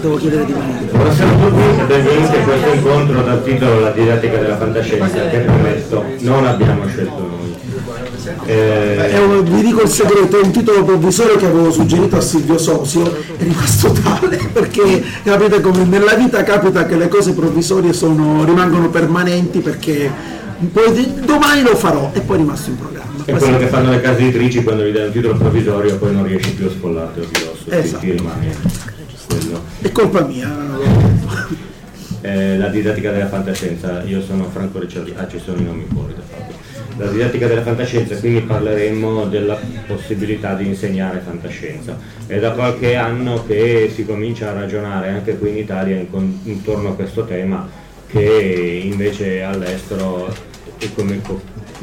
Devo chiedere di venire. Buonasera a tutti e benvenuti a questo incontro dal titolo La didattica della fantascienza che premetto non abbiamo scelto noi. Eh, un, vi dico il segreto, è un titolo provvisorio che avevo suggerito a Silvio Sosio, è rimasto tale perché capite come nella vita capita che le cose provvisorie sono, rimangono permanenti perché poi domani lo farò e poi è rimasto in programma. È quello che fanno le case editrici quando gli danno un titolo provvisorio poi non riesci più a spollarti di dosso, Esatto. ti rimani quello. È colpa mia. Eh, la didattica della fantascienza, io sono Franco Ricciardi, ah ci sono i nomi fuori da fatto. La didattica della fantascienza, quindi parleremo della possibilità di insegnare fantascienza. È da qualche anno che si comincia a ragionare anche qui in Italia in- intorno a questo tema che invece all'estero e come,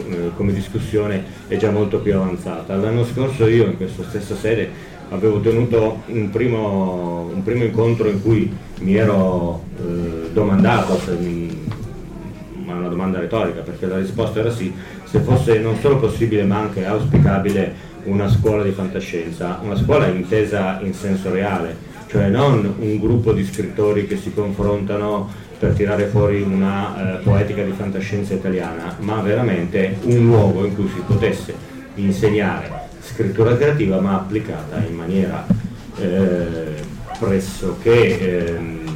eh, come discussione è già molto più avanzata. L'anno scorso io in questa stessa sede avevo tenuto un primo, un primo incontro in cui mi ero eh, domandato, ma una domanda retorica, perché la risposta era sì, se fosse non solo possibile ma anche auspicabile una scuola di fantascienza, una scuola intesa in senso reale, cioè non un gruppo di scrittori che si confrontano per tirare fuori una eh, poetica di fantascienza italiana, ma veramente un luogo in cui si potesse insegnare scrittura creativa ma applicata in maniera eh, pressoché ehm,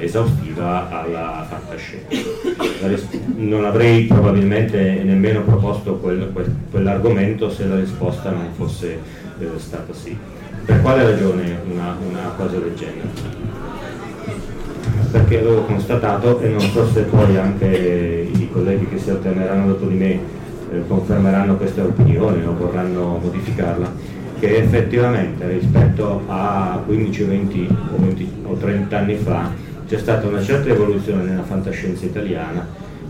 esaustiva alla fantascienza. Non avrei probabilmente nemmeno proposto quel- quel- quell'argomento se la risposta non fosse eh, stata sì. Per quale ragione una, una cosa del genere? Perché avevo constatato, e non so se poi anche i colleghi che si alterneranno dopo di me confermeranno questa opinione o vorranno modificarla, che effettivamente rispetto a 15 o 20 o, 20 o 30 anni fa c'è stata una certa evoluzione nella fantascienza italiana,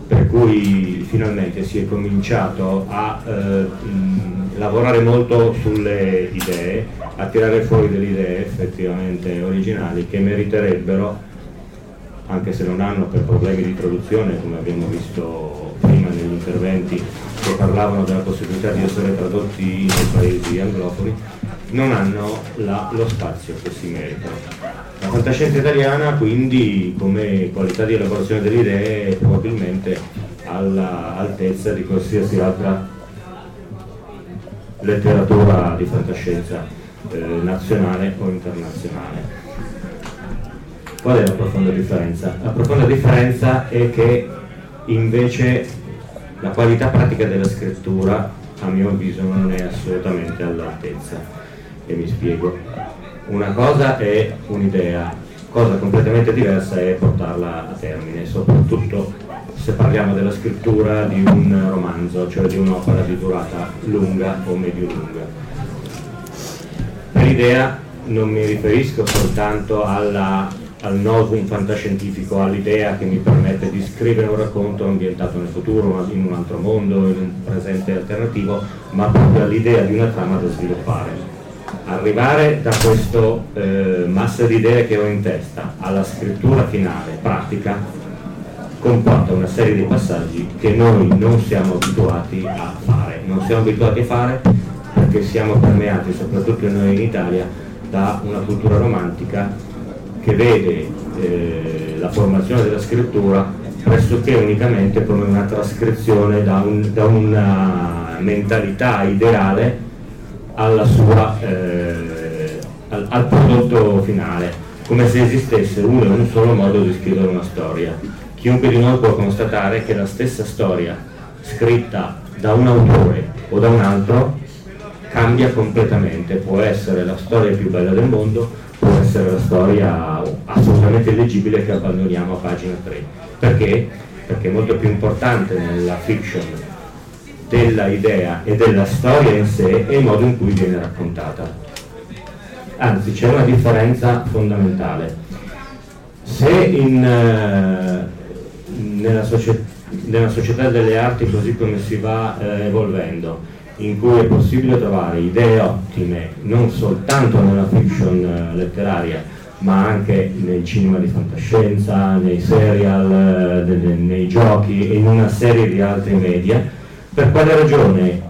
per cui finalmente si è cominciato a eh, mh, lavorare molto sulle idee, a tirare fuori delle idee effettivamente originali che meriterebbero, anche se non hanno per problemi di traduzione, come abbiamo visto prima negli interventi che parlavano della possibilità di essere tradotti nei paesi anglofoni, non hanno la, lo spazio che si meritano. La fantascienza italiana quindi come qualità di elaborazione delle idee è probabilmente all'altezza di qualsiasi altra letteratura di fantascienza eh, nazionale o internazionale. Qual è la profonda differenza? La profonda differenza è che invece la qualità pratica della scrittura a mio avviso non è assolutamente all'altezza e mi spiego. Una cosa è un'idea, cosa completamente diversa è portarla a termine, soprattutto se parliamo della scrittura di un romanzo, cioè di un'opera di durata lunga o medio-lunga. Per idea non mi riferisco soltanto alla, al novum fantascientifico, all'idea che mi permette di scrivere un racconto ambientato nel futuro, in un altro mondo, in un presente alternativo, ma proprio all'idea di una trama da sviluppare arrivare da questa eh, massa di idee che ho in testa alla scrittura finale, pratica, comporta una serie di passaggi che noi non siamo abituati a fare. Non siamo abituati a fare perché siamo permeati, soprattutto noi in Italia, da una cultura romantica che vede eh, la formazione della scrittura pressoché unicamente come una trascrizione da, un, da una mentalità ideale sua, eh, al, al, prodotto finale, come se esistesse uno e un solo modo di scrivere una storia. Chiunque di noi può constatare che la stessa storia scritta da un autore o da un altro cambia completamente, può essere la storia più bella del mondo, essere la storia assolutamente leggibile che abbandoniamo a pagina 3. Perché? Perché è molto più importante nella fiction della idea e della storia in sé e il modo in cui viene raccontata. Anzi, c'è una differenza fondamentale. Se in, uh, nella, socie- nella, società delle arti, così come si va uh, evolvendo, in cui è possibile trovare idee ottime, non soltanto nella fiction uh, letteraria, ma anche nel cinema di fantascienza, nei serial, nei giochi e in una serie di altri media, per quale ragione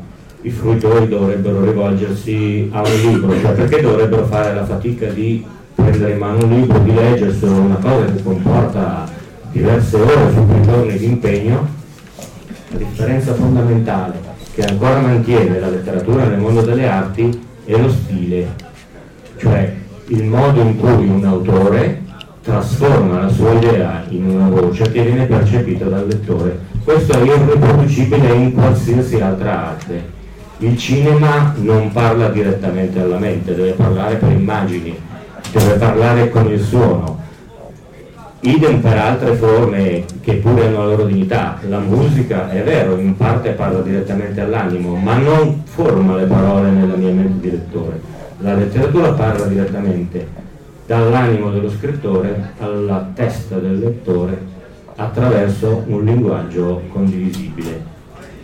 i fruitori dovrebbero rivolgersi a un libro? Cioè perché dovrebbero fare la fatica di prendere in mano un libro, di leggerselo, una cosa che comporta diverse ore su più giorni di impegno? La differenza fondamentale che ancora mantiene la letteratura nel mondo delle arti è lo stile, cioè il modo in cui un autore trasforma la sua idea in una voce che viene percepita dal lettore questo è irriproducibile in qualsiasi altra arte. Il cinema non parla direttamente alla mente, deve parlare per immagini, deve parlare con il suono. Idem per altre forme che pure hanno la loro dignità. La musica è vero, in parte parla direttamente all'animo, ma non forma le parole nella mia mente di lettore. La letteratura parla direttamente dall'animo dello scrittore alla testa del lettore attraverso un linguaggio condivisibile.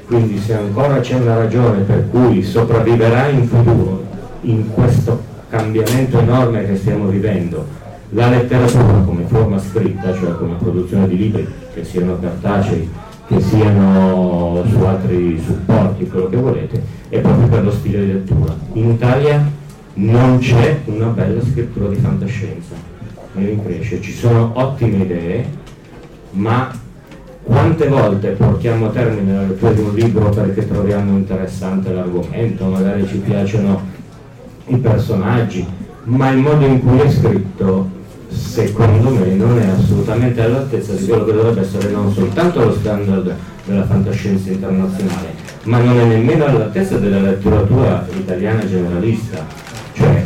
Quindi se ancora c'è una ragione per cui sopravviverà in futuro, in questo cambiamento enorme che stiamo vivendo, la letteratura come forma scritta, cioè come produzione di libri, che siano cartacei, che siano su altri supporti, quello che volete, è proprio per lo stile di lettura. In Italia non c'è una bella scrittura di fantascienza, mi rincresce, ci sono ottime idee, ma quante volte portiamo a termine la lettura di un libro perché troviamo interessante l'argomento, magari ci piacciono i personaggi, ma il modo in cui è scritto, secondo me, non è assolutamente all'altezza di quello che dovrebbe essere non soltanto lo standard della fantascienza internazionale, ma non è nemmeno all'altezza della letteratura italiana generalista. Cioè,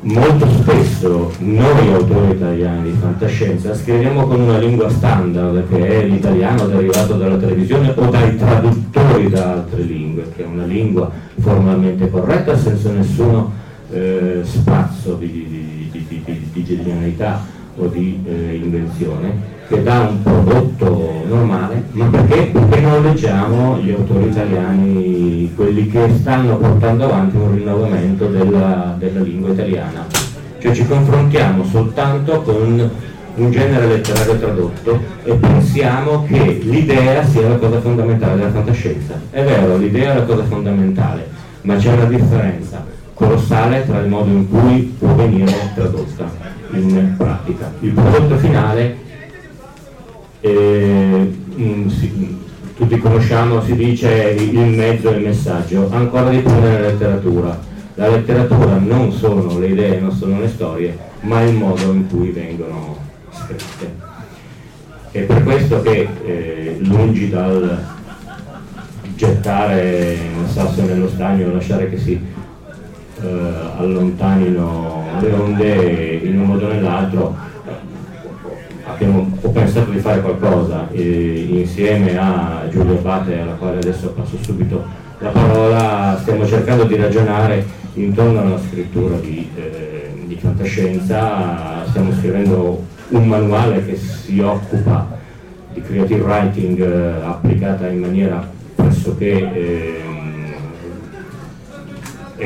molto spesso noi autori italiani di fantascienza scriviamo con una lingua standard che è l'italiano derivato dalla televisione o dai traduttori da altre lingue, che è una lingua formalmente corretta senza nessuno eh, spazio di, di, di, di, genialità o di eh, invenzione che dà un prodotto normale, ma perché? Perché non leggiamo gli autori italiani, quelli che stanno portando avanti un rinnovamento della, della lingua italiana. Cioè ci confrontiamo soltanto con un genere letterario tradotto e pensiamo che l'idea sia la cosa fondamentale della fantascienza. È vero, l'idea è la cosa fondamentale, ma c'è una differenza colossale tra il modo in cui può venire tradotta in pratica. Il prodotto finale eh, mm, si, tutti conosciamo, si dice il mezzo e il messaggio, ancora di più nella letteratura. La letteratura non sono le idee, non sono le storie, ma il modo in cui vengono scritte. È per questo che eh, lungi dal gettare il sasso nello stagno, lasciare che si eh, allontanino le onde in un modo o nell'altro, abbiamo, ho pensato di fare qualcosa eh, insieme a Giulio Abate alla quale adesso passo subito la parola, stiamo cercando di ragionare intorno alla scrittura di, eh, di fantascienza, stiamo scrivendo un manuale che si occupa di creative writing eh, applicata in maniera pressoché eh,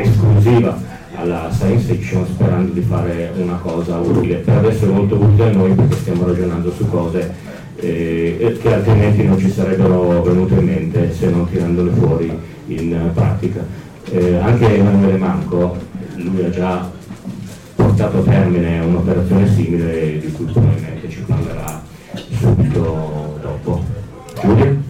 esclusiva alla science fiction sperando di fare una cosa utile. Per adesso è molto utile a noi perché stiamo ragionando su cose eh, che altrimenti non ci sarebbero venute in mente se non tirandole fuori in pratica. Eh, anche Emanuele Manco, lui ha già portato a termine un'operazione simile di cui probabilmente ci parlerà subito dopo. Giulia?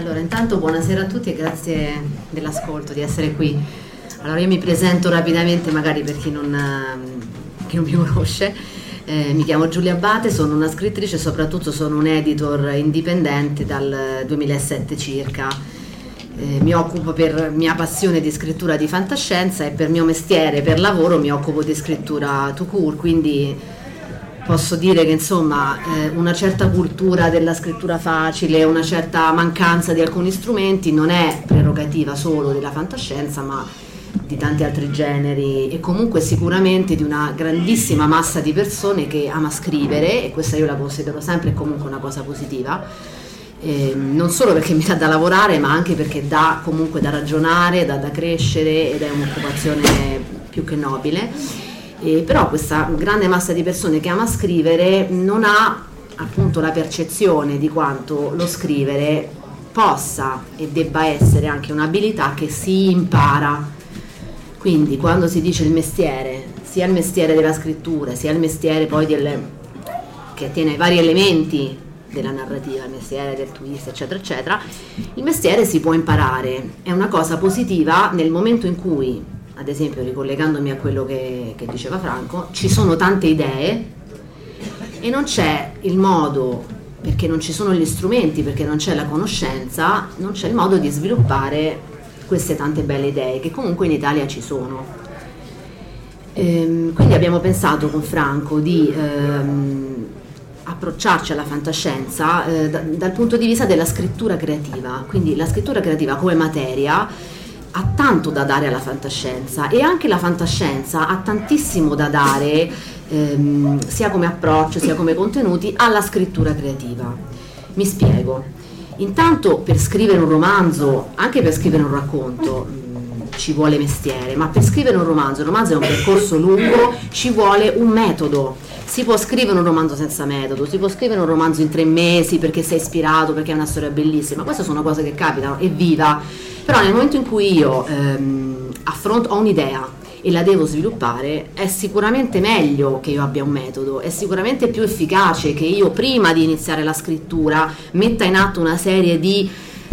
Allora, intanto buonasera a tutti e grazie dell'ascolto, di essere qui. Allora, io mi presento rapidamente, magari per chi non, ehm, chi non mi conosce. Eh, mi chiamo Giulia Abate, sono una scrittrice e soprattutto sono un editor indipendente dal 2007 circa. Eh, mi occupo per mia passione di scrittura di fantascienza e per mio mestiere, per lavoro, mi occupo di scrittura to cure, quindi posso dire che insomma eh, una certa cultura della scrittura facile, una certa mancanza di alcuni strumenti non è prerogativa solo della fantascienza, ma di tanti altri generi e comunque sicuramente di una grandissima massa di persone che ama scrivere e questa io la considero sempre comunque una cosa positiva. Eh, non solo perché mi dà da lavorare, ma anche perché dà comunque da ragionare, dà da crescere ed è un'occupazione più che nobile. Eh, però questa grande massa di persone che ama scrivere non ha appunto la percezione di quanto lo scrivere possa e debba essere anche un'abilità che si impara. Quindi quando si dice il mestiere, sia il mestiere della scrittura, sia il mestiere poi del, che attiene ai vari elementi della narrativa, il mestiere del twist, eccetera, eccetera, il mestiere si può imparare, è una cosa positiva nel momento in cui ad esempio ricollegandomi a quello che, che diceva Franco, ci sono tante idee e non c'è il modo, perché non ci sono gli strumenti, perché non c'è la conoscenza, non c'è il modo di sviluppare queste tante belle idee che comunque in Italia ci sono. Ehm, quindi abbiamo pensato con Franco di ehm, approcciarci alla fantascienza eh, da, dal punto di vista della scrittura creativa, quindi la scrittura creativa come materia ha tanto da dare alla fantascienza e anche la fantascienza ha tantissimo da dare ehm, sia come approccio sia come contenuti alla scrittura creativa. Mi spiego. Intanto per scrivere un romanzo, anche per scrivere un racconto, ci vuole mestiere, ma per scrivere un romanzo, il romanzo è un percorso lungo, ci vuole un metodo. Si può scrivere un romanzo senza metodo, si può scrivere un romanzo in tre mesi perché sei ispirato, perché è una storia bellissima, queste sono cose che capitano, evviva però nel momento in cui io ehm, affronto, ho un'idea e la devo sviluppare, è sicuramente meglio che io abbia un metodo, è sicuramente più efficace che io prima di iniziare la scrittura metta in atto una serie di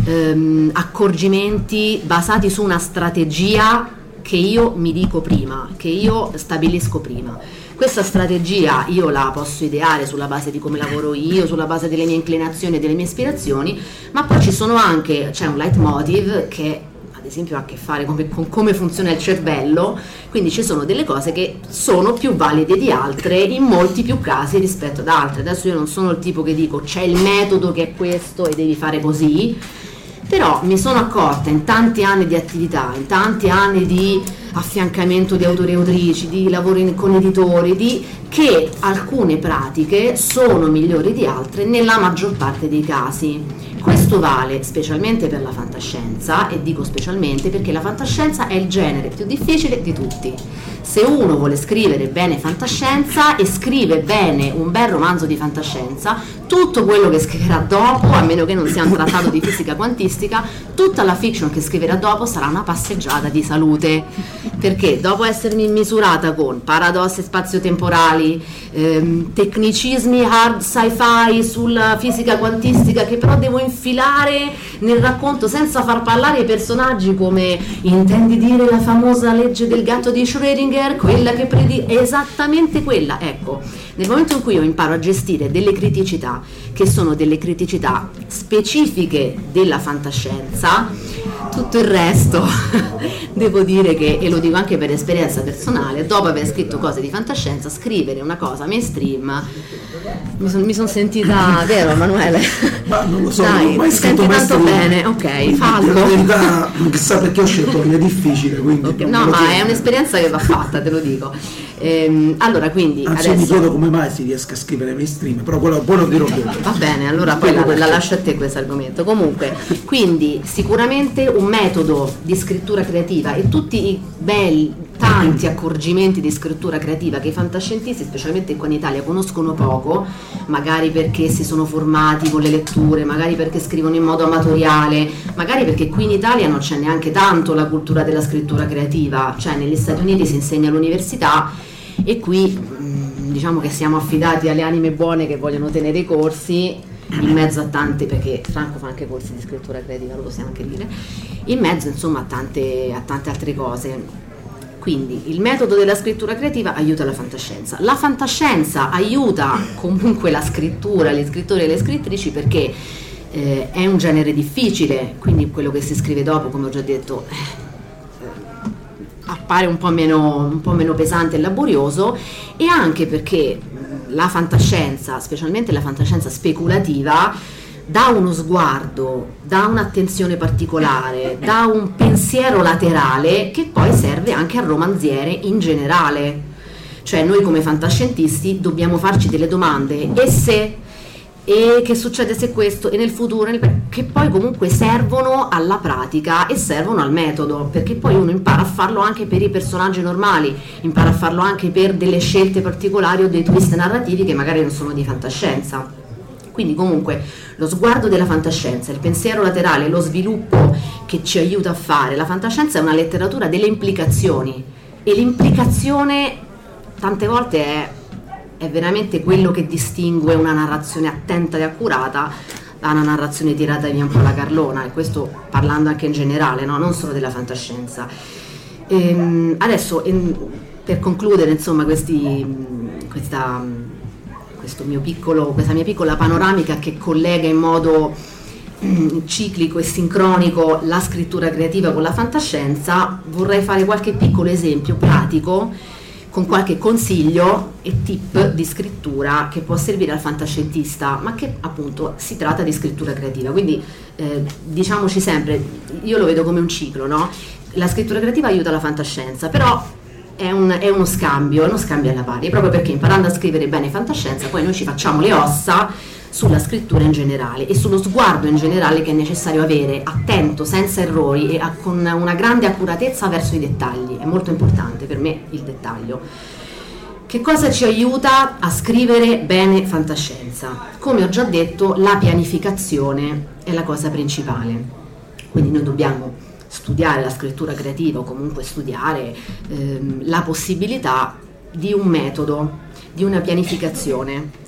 ehm, accorgimenti basati su una strategia che io mi dico prima, che io stabilisco prima. Questa strategia io la posso ideare sulla base di come lavoro io, sulla base delle mie inclinazioni e delle mie ispirazioni, ma poi ci sono anche, c'è un leitmotiv che ad esempio ha a che fare con, con, come funziona il cervello, quindi ci sono delle cose che sono più valide di altre in molti più casi rispetto ad altre. Adesso io non sono il tipo che dico c'è il metodo che è questo e devi fare così, Però mi sono accorta in tanti anni di attività, in tanti anni di affiancamento di autori e autrici, di lavoro in, con editori, di, che alcune pratiche sono migliori di altre nella maggior parte dei casi. Questo vale specialmente per la fantascienza e dico specialmente perché la fantascienza è il genere più difficile di tutti. Se uno vuole scrivere bene fantascienza e scrive bene un bel romanzo di fantascienza, tutto quello che scriverà dopo, a meno che non sia un trattato di fisica quantistica, tutta la fiction che scriverà dopo sarà una passeggiata di salute. Perché dopo essermi misurata con paradossi spazio-temporali, ehm, tecnicismi hard sci-fi sulla fisica quantistica che però devo infilare nel racconto senza far parlare i personaggi come intendi dire la famosa legge del gatto di Schrödinger, quella che predi esattamente quella. Ecco, nel momento in cui io imparo a gestire delle criticità che sono delle criticità specifiche della fantascienza, tutto il resto devo dire che, e lo dico anche per esperienza personale, dopo aver scritto cose di fantascienza, scrivere una cosa mainstream mi sono son sentita, vero Emanuele? Ma non lo so, Dai, non ho mai scritto senti tanto bene, ok, fallo. La verità, chissà perché ho scelto che è difficile, quindi Ok, non No, ma è un'esperienza che va fatta, te lo dico. Ehm, allora, quindi Anzi, io mi adesso chiedo come mai si riesca a scrivere mainstream, però quello poi lo dirò. Va bene, allora poi la, la lascio a te questo argomento. Comunque, quindi sicuramente un metodo di scrittura creativa e tutti i belli, tanti accorgimenti di scrittura creativa che i fantascientisti, specialmente qua in Italia, conoscono poco, magari perché si sono formati con le letture, magari perché scrivono in modo amatoriale, magari perché qui in Italia non c'è neanche tanto la cultura della scrittura creativa, cioè negli Stati Uniti si insegna all'università e qui mh, diciamo che siamo affidati alle anime buone che vogliono tenere i corsi in mezzo a tante, perché Franco fa anche corsi di scrittura creativa, lo possiamo anche dire, in mezzo insomma a tante, a tante altre cose. Quindi il metodo della scrittura creativa aiuta la fantascienza. La fantascienza aiuta comunque la scrittura, gli scrittori e le scrittrici perché eh, è un genere difficile, quindi quello che si scrive dopo, come ho già detto, eh, appare un po, meno, un po' meno pesante e laborioso e anche perché la fantascienza, specialmente la fantascienza speculativa, dà uno sguardo, dà un'attenzione particolare, dà un pensiero laterale che poi serve anche al romanziere in generale. Cioè noi come fantascientisti dobbiamo farci delle domande. E se? E che succede se questo? E nel futuro? Che poi comunque servono alla pratica e servono al metodo perché poi uno impara a farlo anche per i personaggi normali impara a farlo anche per delle scelte particolari o dei twist narrativi che magari non sono di fantascienza quindi comunque lo sguardo della fantascienza, il pensiero laterale, lo sviluppo che ci aiuta a fare. La fantascienza è una letteratura delle implicazioni e l'implicazione tante volte è, è veramente quello che distingue una narrazione attenta e accurata da una narrazione tirata via un po' la carlona e questo parlando anche in generale, no? non solo della fantascienza. Ehm, adesso ehm, per concludere insomma questi, questa mio piccolo, questa mia piccola panoramica che collega in modo mm, ciclico e sincronico la scrittura creativa con la fantascienza, vorrei fare qualche piccolo esempio pratico con qualche consiglio e tip di scrittura che può servire al fantascientista, ma che appunto si tratta di scrittura creativa. Quindi eh, diciamoci sempre, io lo vedo come un ciclo, no? La scrittura creativa aiuta la fantascienza, però è, un- è uno scambio, è uno scambio alla pari, proprio perché imparando a scrivere bene fantascienza poi noi ci facciamo le ossa sulla scrittura in generale e sullo sguardo in generale che è necessario avere, attento, senza errori e a- con una grande accuratezza verso i dettagli. È molto importante per me il dettaglio. Che cosa ci aiuta a scrivere bene fantascienza? Come ho già detto, la pianificazione è la cosa principale. Quindi noi dobbiamo studiare la scrittura creativa o comunque studiare ehm, la possibilità di un metodo, di una pianificazione.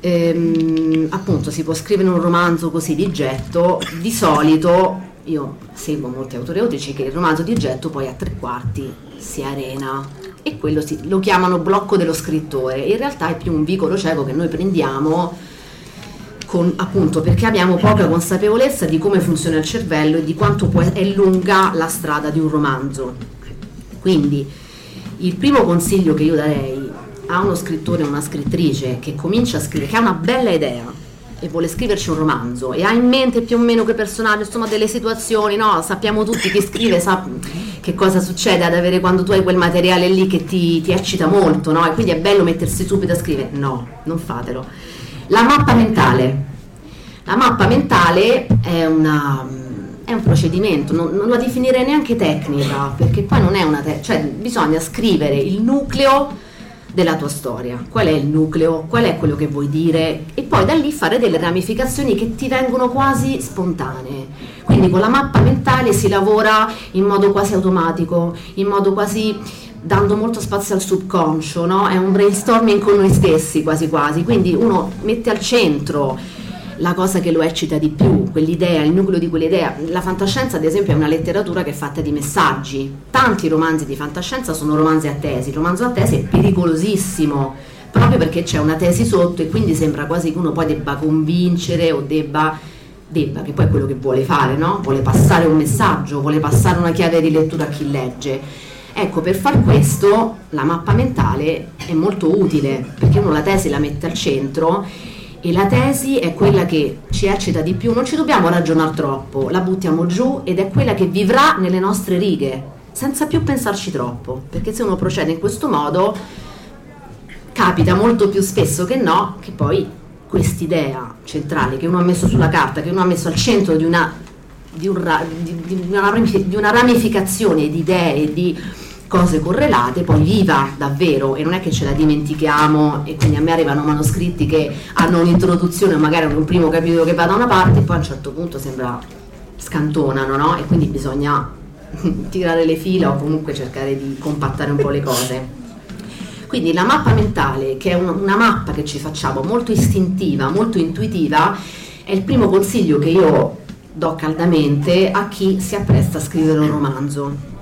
Ehm, appunto si può scrivere un romanzo così di getto, di solito io seguo molti autori e autrici che il romanzo di getto poi a tre quarti si arena e quello si- lo chiamano blocco dello scrittore, in realtà è più un vicolo cieco che noi prendiamo con- appunto perché abbiamo poca consapevolezza di come funziona il cervello e di quanto può- è lunga la strada di un romanzo. Quindi il primo consiglio che io darei a uno scrittore o una scrittrice che comincia a scrivere, che ha una bella idea e vuole scriverci un romanzo e ha in mente più o meno che personaggio, insomma delle situazioni, no? Sappiamo tutti chi scrive, sa che cosa succede ad avere quando tu hai quel materiale lì che ti, ti eccita molto, no? E quindi è bello mettersi subito a scrivere. No, non fatelo. La mappa mentale. La mappa mentale è una è un procedimento, non, non, la definirei neanche tecnica, perché poi non è una tecnica, cioè bisogna scrivere il nucleo della tua storia, qual è il nucleo, qual è quello che vuoi dire e poi da lì fare delle ramificazioni che ti vengono quasi spontanee. Quindi con la mappa mentale si lavora in modo quasi automatico, in modo quasi dando molto spazio al subconscio, no? è un brainstorming con noi stessi quasi quasi, quindi uno mette al centro la cosa che lo eccita di più, quell'idea, il nucleo di quell'idea. La fantascienza, ad esempio, è una letteratura che è fatta di messaggi. Tanti romanzi di fantascienza sono romanzi a tesi. Il romanzo a tesi è pericolosissimo proprio perché c'è una tesi sotto e quindi sembra quasi che uno poi debba convincere o debba, debba che poi è quello che vuole fare, no? Vuole passare un messaggio, vuole passare una chiave di lettura a chi legge. Ecco, per far questo la mappa mentale è molto utile perché uno la tesi la mette al centro e la tesi è quella che ci eccita di più, non ci dobbiamo ragionare troppo, la buttiamo giù ed è quella che vivrà nelle nostre righe, senza più pensarci troppo, perché se uno procede in questo modo capita molto più spesso che no che poi quest'idea centrale che uno ha messo sulla carta, che uno ha messo al centro di una, di un, di, di una, ramificazione di idee, di cose correlate, poi viva davvero e non è che ce la dimentichiamo e quindi a me arrivano manoscritti che hanno un'introduzione o magari un primo capitolo che va da una parte e poi a un certo punto sembra scantonano, no? E quindi bisogna tirare le fila o comunque cercare di compattare un po' le cose. Quindi la mappa mentale, che è una, mappa che ci facciamo molto istintiva, molto intuitiva, è il primo consiglio che io do caldamente a chi si appresta a scrivere un romanzo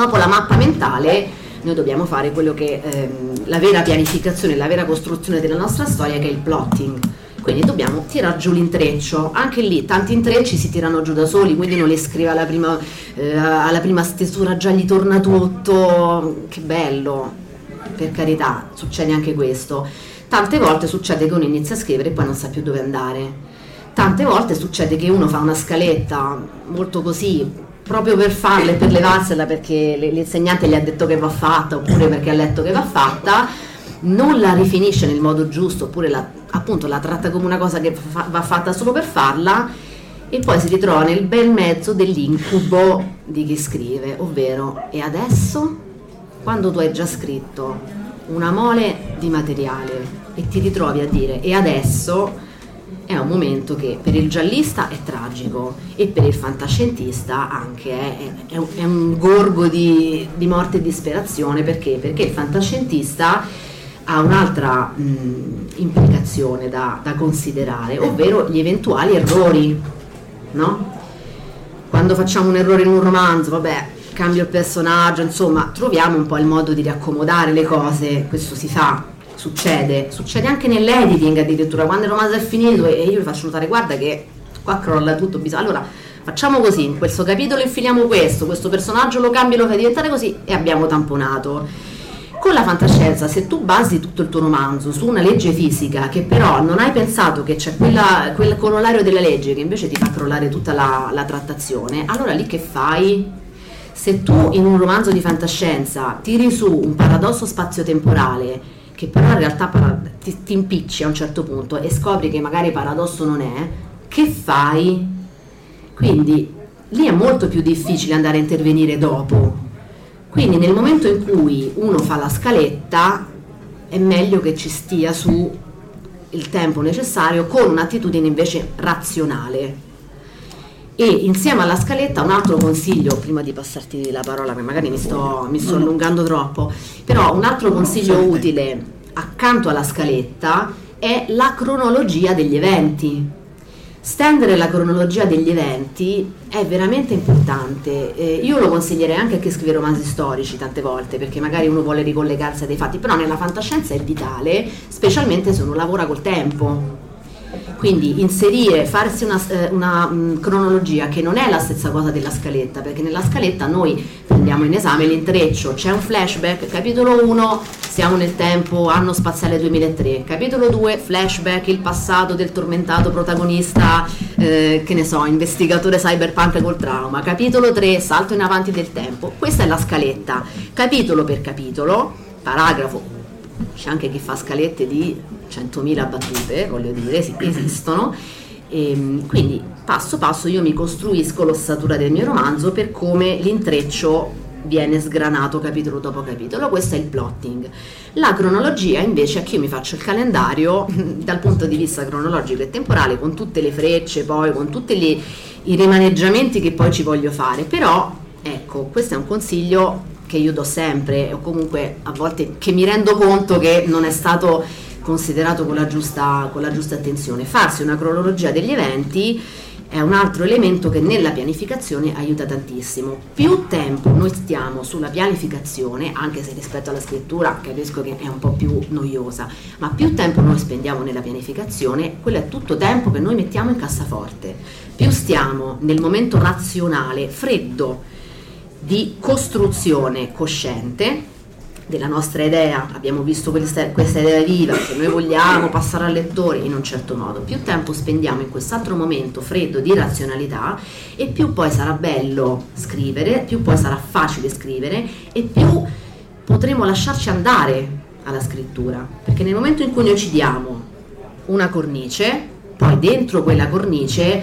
Dopo la mappa mentale noi dobbiamo fare quello che ehm, la vera pianificazione, la vera costruzione della nostra storia che è il plotting. Quindi dobbiamo tirare giù l'intreccio, anche lì tanti intrecci si tirano giù da soli, quindi non li scrive alla prima, eh, alla prima stesura, già gli torna tutto, che bello, per carità, succede anche questo. Tante volte succede che uno inizia a scrivere e poi non sa più dove andare. Tante volte succede che uno fa una scaletta molto così proprio per farla e per levarsela perché l'insegnante gli ha detto che va fatta oppure perché ha letto che va fatta, non la rifinisce nel modo giusto oppure la, appunto la tratta come una cosa che fa, va fatta solo per farla e poi si ritrova nel bel mezzo dell'incubo di chi scrive, ovvero e adesso? Quando tu hai già scritto una mole di materiale e ti ritrovi a dire e adesso è un momento che per il giallista è tragico e per il fantascientista anche è, è, è un gorgo di, di, morte e disperazione perché? perché il fantascientista ha un'altra mh, implicazione da, da, considerare, ovvero gli eventuali errori. No? Quando facciamo un errore in un romanzo, vabbè, cambio il personaggio, insomma, troviamo un po' il modo di riaccomodare le cose, questo si fa succede, succede anche nell'editing addirittura, quando il romanzo è finito e io vi faccio notare, guarda che qua crolla tutto, bisogna... allora facciamo così, in questo capitolo infiliamo questo, questo personaggio lo cambio, lo fai diventare così e abbiamo tamponato. Con la fantascienza, se tu basi tutto il tuo romanzo su una legge fisica che però non hai pensato che c'è quella, quel corollario della legge che invece ti fa crollare tutta la, la trattazione, allora lì che fai? Se tu in un romanzo di fantascienza tiri su un paradosso spazio-temporale che però in realtà ti, ti impicci a un certo punto e scopri che magari paradosso non è, che fai? Quindi lì è molto più difficile andare a intervenire dopo. Quindi nel momento in cui uno fa la scaletta è meglio che ci stia su il tempo necessario con un'attitudine invece razionale. E insieme alla scaletta un altro consiglio, prima di passarti la parola, che magari mi sto, mi sto allungando troppo, però un altro consiglio utile accanto alla scaletta è la cronologia degli eventi. Stendere la cronologia degli eventi è veramente importante. Eh, io lo consiglierei anche a chi scrive romanzi storici tante volte, perché magari uno vuole ricollegarsi a dei fatti, però nella fantascienza è vitale, specialmente se uno lavora col tempo quindi inserire, farsi una, eh, una mm, cronologia che non è la stessa cosa della scaletta, perché nella scaletta noi andiamo in esame l'intreccio, c'è un flashback, capitolo 1, siamo nel tempo, anno spaziale 2003, capitolo 2, flashback, il passato del tormentato protagonista, eh, che ne so, investigatore cyberpunk col trauma, capitolo 3, salto in avanti del tempo, questa è la scaletta, capitolo per capitolo, paragrafo, c'è anche chi fa scalette di 100.000 battute, voglio dire, esistono, e, ehm, quindi passo passo io mi costruisco l'ossatura del mio romanzo per come l'intreccio viene sgranato capitolo dopo capitolo, questo è il plotting. La cronologia invece è che io mi faccio il calendario dal punto di vista cronologico e temporale con tutte le frecce, poi con tutti gli, i rimaneggiamenti che poi ci voglio fare, però ecco, questo è un consiglio che io do sempre o comunque a volte che mi rendo conto che non è stato considerato con la giusta, con la giusta attenzione. Farsi una cronologia degli eventi è un altro elemento che nella pianificazione aiuta tantissimo. Più tempo noi stiamo sulla pianificazione, anche se rispetto alla scrittura capisco che è un po' più noiosa, ma più tempo noi spendiamo nella pianificazione, quello è tutto tempo che noi mettiamo in cassaforte. Più stiamo nel momento razionale, freddo, di costruzione cosciente, della nostra idea, abbiamo visto questa, questa, idea viva che noi vogliamo passare al lettore in un certo modo, più tempo spendiamo in quest'altro momento freddo di razionalità e più poi sarà bello scrivere, più poi sarà facile scrivere e più potremo lasciarci andare alla scrittura, perché nel momento in cui noi ci diamo una cornice, poi dentro quella cornice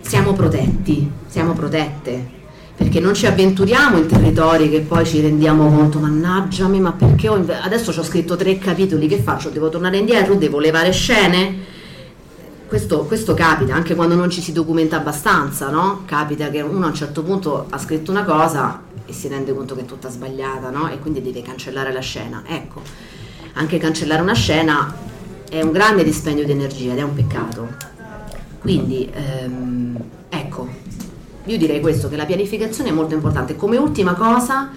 siamo protetti, siamo protette, perché non ci avventuriamo in territori che poi ci rendiamo conto, mannaggiami, ma perché ho inve- adesso ho scritto tre capitoli, che faccio? Devo tornare indietro? Devo levare scene? Questo, questo, capita anche quando non ci si documenta abbastanza, no? Capita che uno a un certo punto ha scritto una cosa e si rende conto che è tutta sbagliata, no? E quindi deve cancellare la scena. Ecco, anche cancellare una scena è un grande dispendio di energia ed è un peccato. Quindi, ehm, ecco, io direi questo, che la pianificazione è molto importante. Come ultima cosa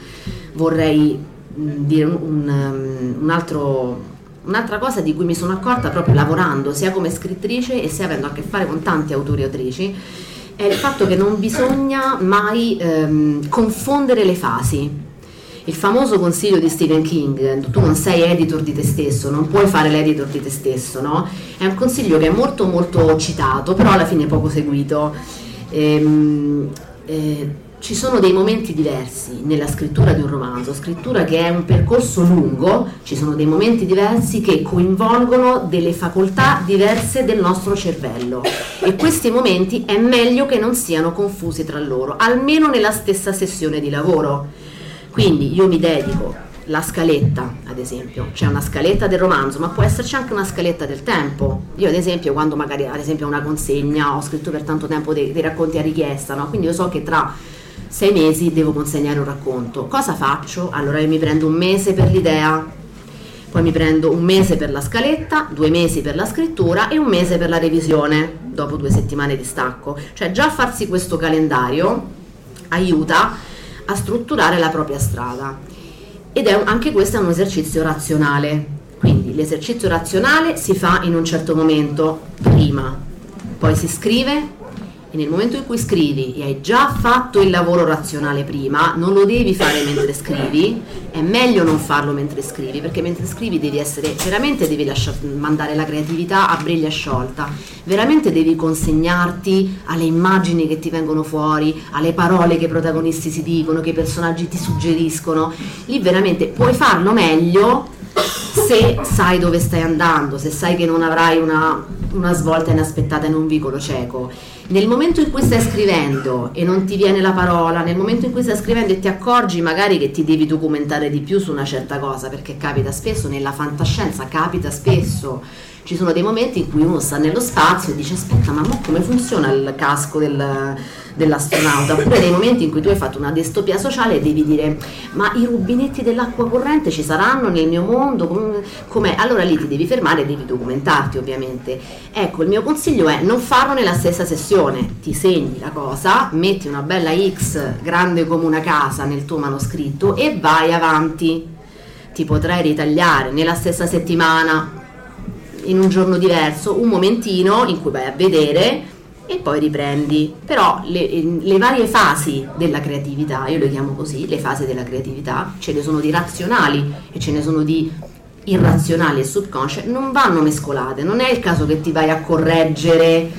vorrei mh, dire un, un, un altro, un'altra cosa di cui mi sono accorta proprio lavorando sia come scrittrice e sia avendo a che fare con tanti autori e autrici, è il fatto che non bisogna mai ehm, confondere le fasi. Il famoso consiglio di Stephen King, tu non sei editor di te stesso, non puoi fare l'editor di te stesso, no? È un consiglio che è molto molto citato, però alla fine poco seguito ehm, eh, ci sono dei momenti diversi nella scrittura di un romanzo, scrittura che è un percorso lungo, ci sono dei momenti diversi che coinvolgono delle facoltà diverse del nostro cervello e questi momenti è meglio che non siano confusi tra loro, almeno nella stessa sessione di lavoro. Quindi io mi dedico la scaletta, ad esempio, c'è una scaletta del romanzo, ma può esserci anche una scaletta del tempo. Io ad esempio, quando magari ad esempio una consegna, ho scritto per tanto tempo dei, dei racconti a richiesta, no? quindi io so che tra sei mesi devo consegnare un racconto. Cosa faccio? Allora io mi prendo un mese per l'idea, poi mi prendo un mese per la scaletta, due mesi per la scrittura e un mese per la revisione, dopo due settimane di stacco. Cioè già farsi questo calendario aiuta a strutturare la propria strada ed è anche questo è un esercizio razionale. Quindi l'esercizio razionale si fa in un certo momento prima, poi si scrive e nel momento in cui scrivi e hai già fatto il lavoro razionale prima, non lo devi fare mentre scrivi, è meglio non farlo mentre scrivi, perché mentre scrivi devi essere, veramente devi lasciare, mandare la creatività a briglia sciolta, veramente devi consegnarti alle immagini che ti vengono fuori, alle parole che i protagonisti si dicono, che i personaggi ti suggeriscono, lì veramente puoi farlo meglio se sai dove stai andando, se sai che non avrai una, una svolta inaspettata in un vicolo cieco nel momento in cui stai scrivendo e non ti viene la parola, nel momento in cui stai scrivendo e ti accorgi magari che ti devi documentare di più su una certa cosa, perché capita spesso, nella fantascienza capita spesso ci sono dei momenti in cui uno sta nello spazio e dice aspetta ma come funziona il casco del, dell'astronauta? Oppure nei momenti in cui tu hai fatto una distopia sociale e devi dire ma i rubinetti dell'acqua corrente ci saranno nel mio mondo? Com'è? allora lì ti devi fermare e devi documentarti ovviamente. Ecco il mio consiglio è non farlo nella stessa sessione. Ti segni la cosa metti una bella X grande come una casa nel tuo manoscritto e vai avanti. Ti potrai ritagliare nella stessa settimana in un giorno diverso, un momentino in cui vai a vedere e poi riprendi. Però le, le, varie fasi della creatività, io le chiamo così, le fasi della creatività, ce ne sono di razionali e ce ne sono di irrazionali e subconsce, non vanno mescolate, non è il caso che ti vai a correggere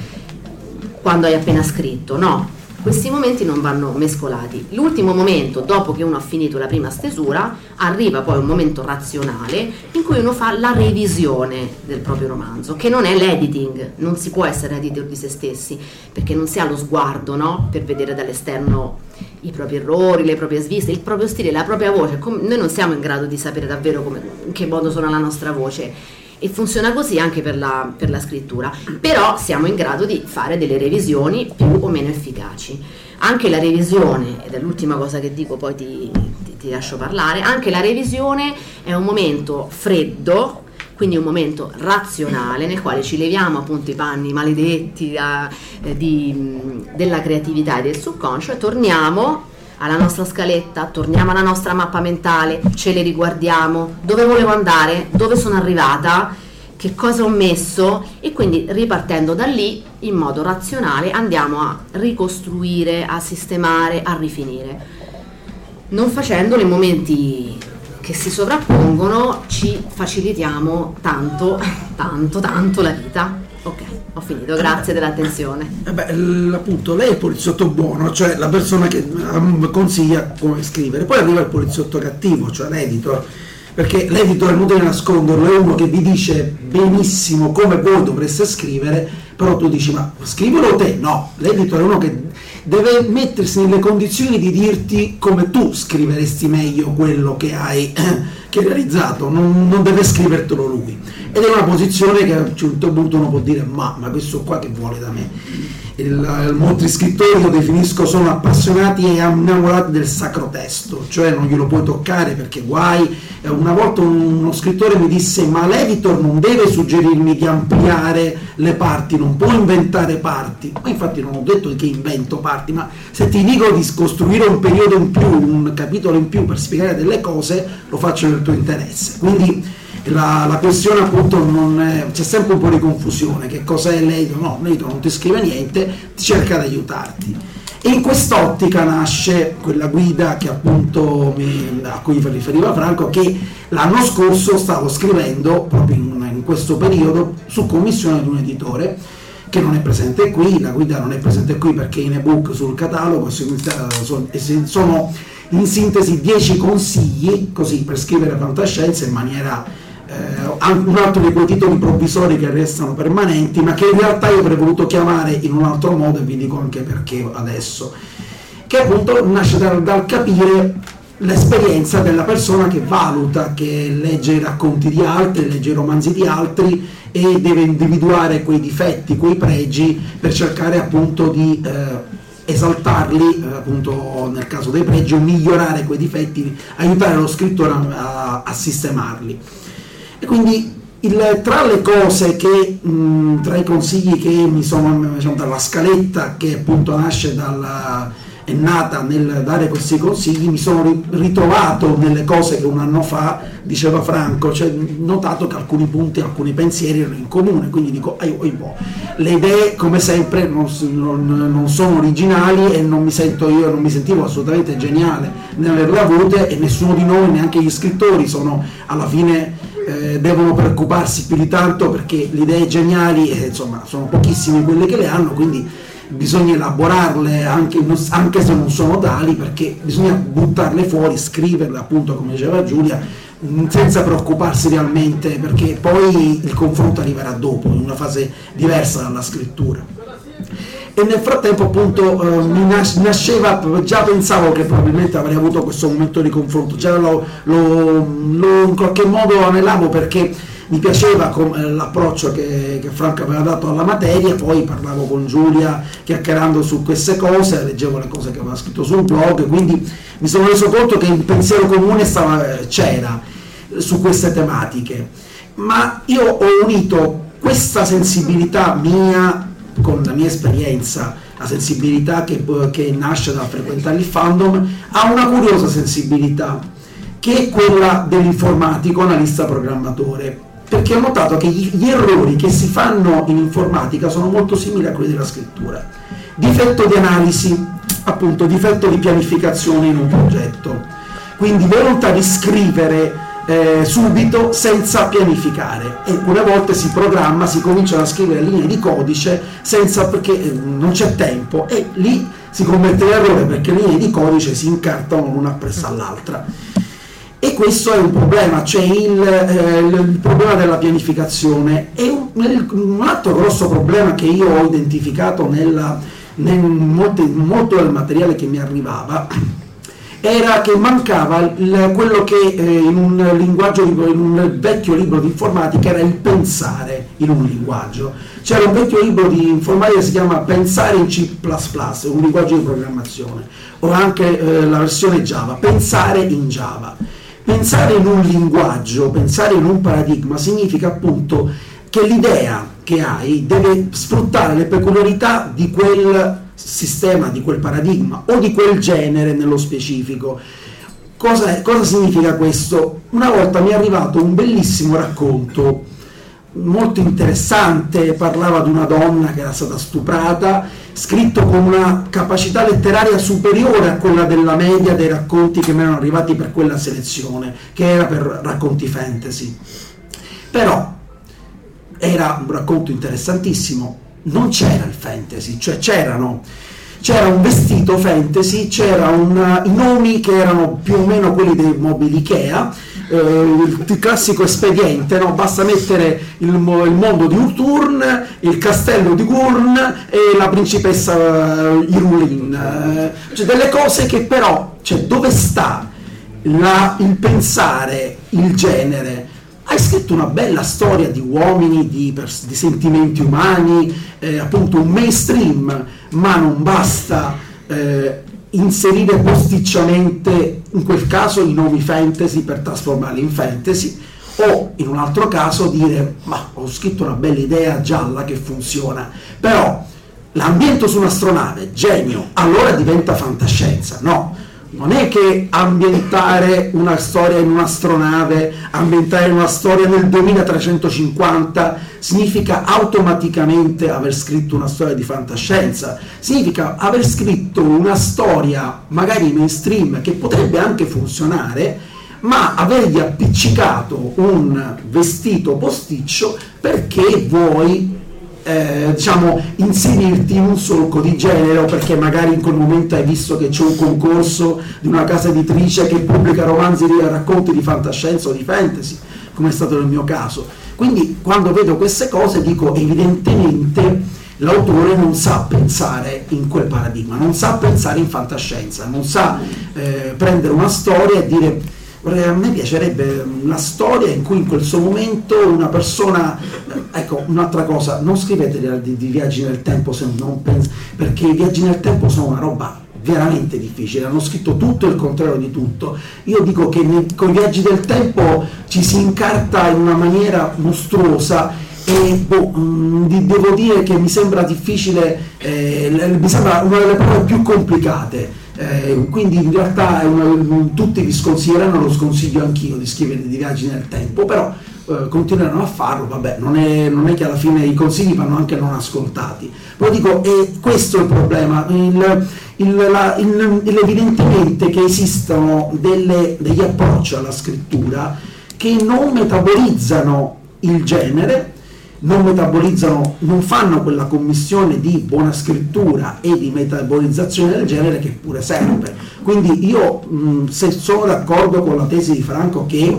quando hai appena scritto, no, questi momenti non vanno mescolati. L'ultimo momento, dopo che uno ha finito la prima stesura, arriva poi un momento razionale in cui uno fa la revisione del proprio romanzo, che non è l'editing, non si può essere editor di se stessi, perché non si ha lo sguardo no? per vedere dall'esterno i propri errori, le proprie sviste, il proprio stile, la propria voce. Noi non siamo in grado di sapere davvero come, in che modo suona la nostra voce e funziona così anche per la, per la scrittura, però siamo in grado di fare delle revisioni più o meno efficaci. Anche la revisione, ed è l'ultima cosa che dico, poi ti, ti, ti lascio parlare, anche la revisione è un momento freddo, quindi un momento razionale nel quale ci leviamo appunto i panni maledetti uh, di, della creatività e del subconscio e torniamo alla nostra scaletta, torniamo alla nostra mappa mentale, ce le riguardiamo, dove volevo andare, dove sono arrivata, che cosa ho messo e quindi ripartendo da lì in modo razionale andiamo a ricostruire, a sistemare, a rifinire. Non facendo nei momenti che si sovrappongono ci facilitiamo tanto, tanto, tanto la vita. Ho finito, grazie dell'attenzione. Eh beh, appunto, lei è il poliziotto buono, cioè la persona che um, consiglia come scrivere, poi arriva il poliziotto cattivo, cioè l'editor, perché l'editor è inutile nasconderlo, è uno che vi dice benissimo come voi dovreste scrivere, però tu dici ma scrivilo te, no, l'editor è uno che deve mettersi nelle condizioni di dirti come tu scriveresti meglio quello che hai che realizzato, non, non, deve scrivertelo lui. Ed è una posizione che a un certo punto uno può dire ma, ma questo qua che vuole da me? Il, il, molti scrittori lo definisco sono appassionati e innamorati del sacro testo, cioè non glielo puoi toccare perché guai. Una volta uno scrittore mi disse ma l'editor non deve suggerirmi di ampliare le parti, non può inventare parti. Ma infatti non ho detto che invento parti, ma se ti dico di costruire un periodo in più, un capitolo in più per spiegare delle cose, lo faccio nel tuo interesse. Quindi la, la questione appunto è, c'è sempre un po' di confusione, che cos'è l'edito? No, l'edito non ti scrive niente, cerca di aiutarti. E in quest'ottica nasce quella guida mi, a cui riferiva Franco, che l'anno scorso stavo scrivendo proprio in, in questo periodo su commissione di un editore che non è presente qui, la guida non è presente qui perché in ebook sul catalogo sono in sintesi 10 consigli così per scrivere fantascienza in maniera eh, un altro di quei titoli provvisori che restano permanenti, ma che in realtà io avrei voluto chiamare in un altro modo e vi dico anche perché adesso, che appunto nasce dal, dal capire l'esperienza della persona che valuta, che legge i racconti di altri, legge i romanzi di altri e deve individuare quei difetti, quei pregi per cercare appunto di eh, esaltarli, eh, appunto nel caso dei pregi, o migliorare quei difetti, aiutare lo scrittore a, a sistemarli. E quindi il, tra le cose che, mh, tra i consigli che mi sono diciamo, dalla scaletta che appunto nasce dalla, è nata nel dare questi consigli, mi sono ritrovato nelle cose che un anno fa diceva Franco, cioè notato che alcuni punti, alcuni pensieri erano in comune, quindi dico, ah, oh, oh, le idee come sempre non, non, non, sono originali e non mi sento io, non mi sentivo assolutamente geniale nell'averle avute e nessuno di noi, neanche gli scrittori, sono alla fine eh, devono preoccuparsi più di tanto perché le idee geniali eh, insomma, sono pochissime quelle che le hanno, quindi bisogna elaborarle anche, anche, se non sono tali perché bisogna buttarle fuori, scriverle appunto come diceva Giulia mm, senza preoccuparsi realmente perché poi il confronto arriverà dopo, in una fase diversa dalla scrittura. E nel frattempo appunto eh, mi nasceva, già pensavo che probabilmente avrei avuto questo momento di confronto, già lo, lo, lo in qualche modo anelavo perché mi piaceva eh, l'approccio che, che, Franco aveva dato alla materia, poi parlavo con Giulia chiacchierando su queste cose, leggevo le cose che aveva scritto sul blog, quindi mi sono reso conto che il pensiero comune stava, eh, c'era su queste tematiche, ma io ho unito questa sensibilità mia con la mia esperienza, la sensibilità che, che nasce dal frequentare il fandom, ha una curiosa sensibilità, che è quella dell'informatico analista programmatore. Perché ho notato che gli, errori che si fanno in informatica sono molto simili a quelli della scrittura. Difetto di analisi, appunto, difetto di pianificazione in un progetto. Quindi volontà di scrivere eh, subito senza pianificare e alcune volte si programma, si cominciano a scrivere linee di codice senza perché eh, non c'è tempo e lì si commette l'errore perché le linee di codice si incartano l'una appresso all'altra. Questo è un problema, cioè il, eh, il problema della pianificazione. E un, un, altro grosso problema che io ho identificato nella, nel, molto, molto del materiale che mi arrivava era che mancava il, quello che eh, in un linguaggio, in un vecchio libro di informatica era il pensare in un linguaggio. C'era un vecchio libro di informatica che si chiama Pensare in C++, un linguaggio di programmazione, o anche eh, la versione Java, Pensare in Java. Pensare in un linguaggio, pensare in un paradigma significa appunto che l'idea che hai deve sfruttare le peculiarità di quel sistema, di quel paradigma o di quel genere nello specifico. Cosa, cosa significa questo? Una volta mi è arrivato un bellissimo racconto molto interessante, parlava di una donna che era stata stuprata, scritto con una capacità letteraria superiore a quella della media dei racconti che mi erano arrivati per quella selezione, che era per racconti fantasy. Però era un racconto interessantissimo, non c'era il fantasy, cioè c'erano c'era un vestito fantasy, c'erano i nomi che erano più o meno quelli dei mobili Ikea, eh, il classico espediente, no? basta mettere il, il, mondo di Urturn, il castello di Gurn e la principessa uh, Irulin, eh, cioè delle cose che però, cioè dove sta la, il pensare, il genere? hai scritto una bella storia di uomini, di, pers- di sentimenti umani, eh, appunto un mainstream, ma non basta eh, inserire posticciamente in quel caso i nomi fantasy per trasformarli in fantasy o in un altro caso dire ma ho scritto una bella idea gialla che funziona, però l'ambiente su un'astronave, genio, allora diventa fantascienza, no? Non è che ambientare una storia in un'astronave, ambientare una storia nel 2350 significa automaticamente aver scritto una storia di fantascienza, significa aver scritto una storia magari mainstream che potrebbe anche funzionare, ma avergli appiccicato un vestito posticcio perché vuoi eh, diciamo, inserirti in un solco di genere perché magari in quel momento hai visto che c'è un concorso di una casa editrice che pubblica romanzi e racconti di fantascienza o di fantasy, come è stato nel mio caso. Quindi quando vedo queste cose dico evidentemente l'autore non sa pensare in quel paradigma, non sa pensare in fantascienza, non sa eh, prendere una storia e dire a me piacerebbe una storia in cui in quel suo momento una persona, ecco un'altra cosa, non scrivete di, di viaggi nel tempo se non pens- perché i viaggi nel tempo sono una roba veramente difficile, hanno scritto tutto il contrario di tutto. Io dico che nei, con i viaggi del tempo ci si incarta in una maniera mostruosa e boh, mh, mm, devo dire che mi sembra difficile, eh, mi sembra una delle prove più complicate eh, quindi in realtà una, tutti vi sconsiglieranno, lo sconsiglio anch'io di scrivere di viaggi nel tempo, però eh, continueranno a farlo, vabbè, non è, non è, che alla fine i consigli vanno anche non ascoltati. Però dico, è questo il problema, il, il, la, il, evidentemente che esistono delle, degli approcci alla scrittura che non metabolizzano il genere, non metabolizzano, non fanno quella commissione di buona scrittura e di metabolizzazione del genere che pure serve. Quindi io mh, se sono d'accordo con la tesi di Franco che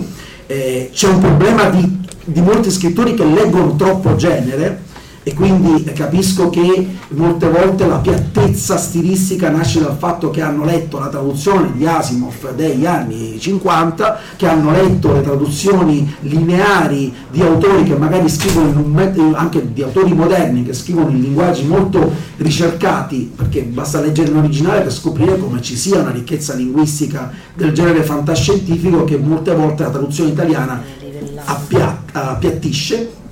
eh, c'è un problema di, di molti scrittori che leggono troppo genere, e quindi capisco che molte volte la piattezza stilistica nasce dal fatto che hanno letto la traduzione di Asimov degli anni 50, che hanno letto le traduzioni lineari di autori che magari scrivono in un, anche di autori moderni che scrivono in linguaggi molto ricercati, perché basta leggere in originale per scoprire come ci sia una ricchezza linguistica del genere fantascientifico che molte volte la traduzione italiana appiattisce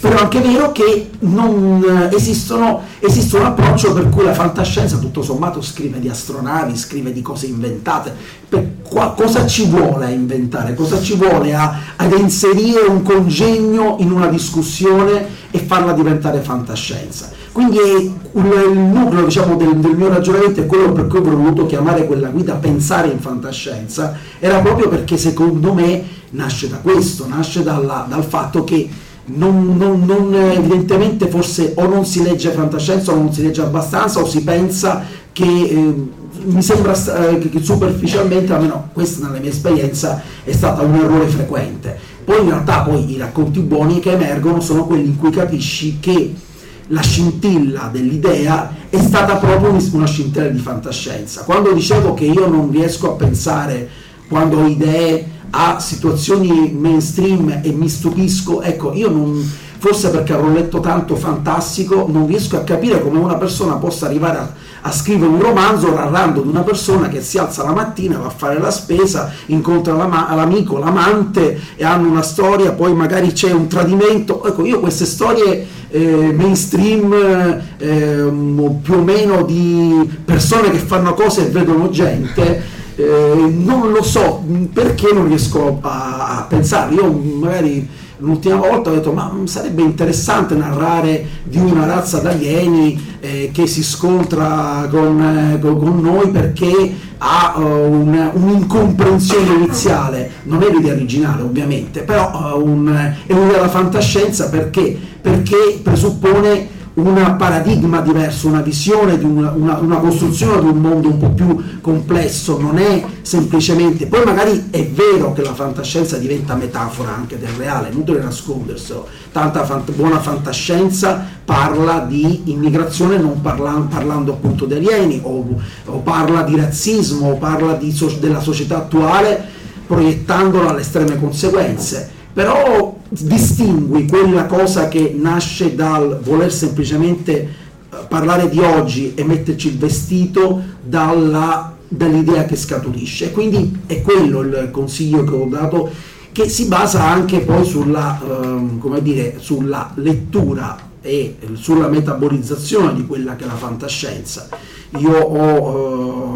però è anche vero che non eh, esistono, esiste un approccio per cui la fantascienza tutto sommato scrive di astronavi, scrive di cose inventate. Qua, cosa ci vuole a inventare? Cosa ci vuole a, ad inserire un congegno in una discussione e farla diventare fantascienza? Quindi il, nucleo diciamo, del, del, mio ragionamento è quello per cui ho voluto chiamare quella guida pensare in fantascienza, era proprio perché secondo me nasce da questo, nasce dalla, dal fatto che non, non, non, evidentemente forse o non si legge fantascienza o non si legge abbastanza o si pensa che eh, mi sembra eh, che superficialmente, almeno questa nella mia esperienza, è stata un errore frequente. Poi in realtà poi i racconti buoni che emergono sono quelli in cui capisci che la scintilla dell'idea è stata proprio una scintilla di fantascienza. Quando dicevo che io non riesco a pensare quando ho idee a situazioni mainstream e mi stupisco, ecco, io non, forse perché avrò letto tanto fantastico, non riesco a capire come una persona possa arrivare a, a scrivere un romanzo narrando di una persona che si alza la mattina, va a fare la spesa, incontra l'amico, l'amante e hanno una storia, poi magari c'è un tradimento. Ecco, io queste storie eh, mainstream eh, più o meno di persone che fanno cose e vedono gente eh, non lo so perché non riesco a, a pensare. Io magari l'ultima volta ho detto ma sarebbe interessante narrare di una razza d'alieni eh, che si scontra con, eh, con noi perché ha uh, un, un'incomprensione iniziale, non è l'idea originale ovviamente, però uh, un, è un'idea della fantascienza perché, perché presuppone un paradigma diverso, una visione, una, una, una, costruzione di un mondo un po' più complesso, non è semplicemente, poi magari è vero che la fantascienza diventa metafora anche del reale, inutile nasconderselo, tanta fant- buona fantascienza parla di immigrazione non parla- parlando appunto di alieni o, o, parla di razzismo o parla di so- della società attuale proiettandola alle estreme conseguenze però distingui quella cosa che nasce dal voler semplicemente eh, parlare di oggi e metterci il vestito dalla, dall'idea che scaturisce. Quindi è quello il consiglio che ho dato, che si basa anche poi sulla, eh, dire, sulla lettura e sulla metabolizzazione di quella che è la fantascienza. Io ho eh,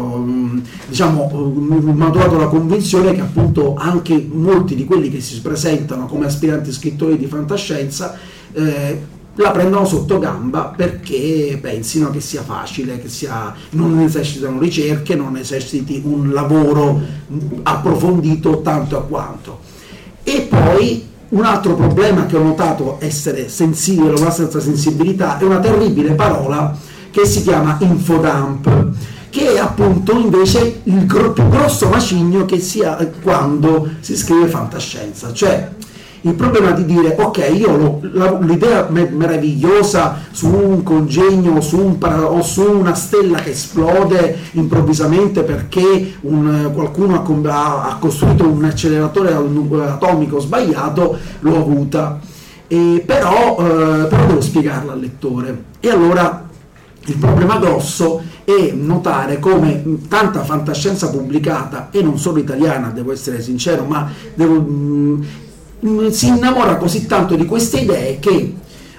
diciamo, maturato la convinzione che appunto anche molti di quelli che si presentano come aspiranti scrittori di fantascienza eh, la prendono sotto gamba perché pensino che sia facile, che sia, non necessitano ricerche, non necessiti un lavoro approfondito tanto a quanto. E poi un altro problema che ho notato essere sensibile una senza sensibilità è una terribile parola che si chiama infodump che è appunto invece il gro- più grosso macigno che sia quando si scrive fantascienza, cioè il problema di dire ok io lo, la, l'idea me- meravigliosa su un congegno su un para- o su una stella che esplode improvvisamente perché un, qualcuno ha, com- ha, costruito un acceleratore atomico sbagliato l'ho avuta. E però, eh, però devo spiegarla al lettore. E allora il problema grosso è notare come tanta fantascienza pubblicata, e non solo italiana, devo essere sincero, ma devo, mh, mm, si innamora così tanto di queste idee che,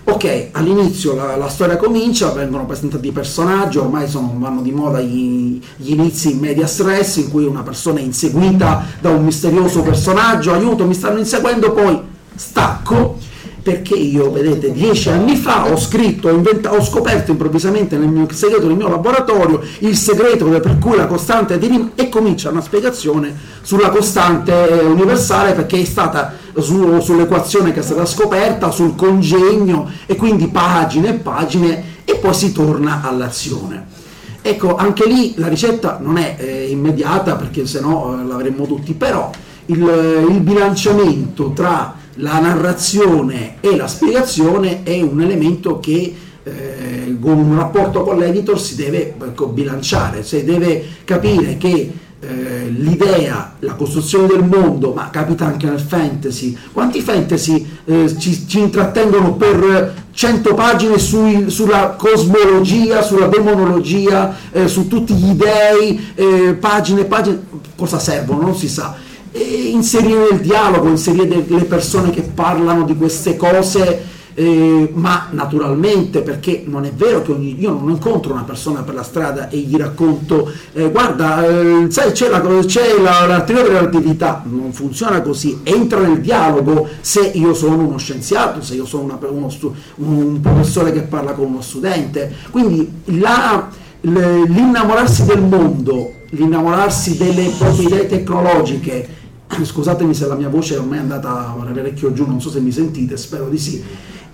ok, all'inizio la, la storia comincia, vengono presentati i personaggi, ormai sono, vanno di moda gli, gli, inizi in media stress, in cui una persona è inseguita da un misterioso personaggio, aiuto, mi stanno inseguendo, poi stacco perché io, vedete, dieci anni fa ho scritto, ho, inventa- ho scoperto improvvisamente nel mio segreto del mio laboratorio il segreto per cui la costante di Riemann e comincia una spiegazione sulla costante universale perché è stata su, sull'equazione che è stata scoperta, sul congegno e quindi pagine e pagine e poi si torna all'azione. Ecco, anche lì la ricetta non è eh, immediata perché se no eh, l'avremmo tutti, però il, il bilanciamento tra la narrazione e la spiegazione è un elemento che eh, con un rapporto con l'editor si deve ecco, bilanciare, si deve capire che eh, l'idea, la costruzione del mondo, ma capita anche nel fantasy, quanti fantasy eh, ci, ci, intrattengono per 100 pagine sui, sulla cosmologia, sulla demonologia, eh, su tutti gli dei, eh, pagine e pagine, cosa servono? Non si sa inserire nel dialogo, inserire delle persone che parlano di queste cose eh, ma naturalmente perché non è vero che ogni, io non incontro una persona per la strada e gli racconto eh, guarda eh, sai c'è, la, c'è la, la teoria dell'attività non funziona così. Entra nel dialogo se io sono uno scienziato se io sono una, uno stu, un professore che parla con uno studente. Quindi la, l'innamorarsi del mondo l'innamorarsi delle proprietà tecnologiche scusatemi se la mia voce è ormai andata parecchio giù non so se mi sentite spero di sì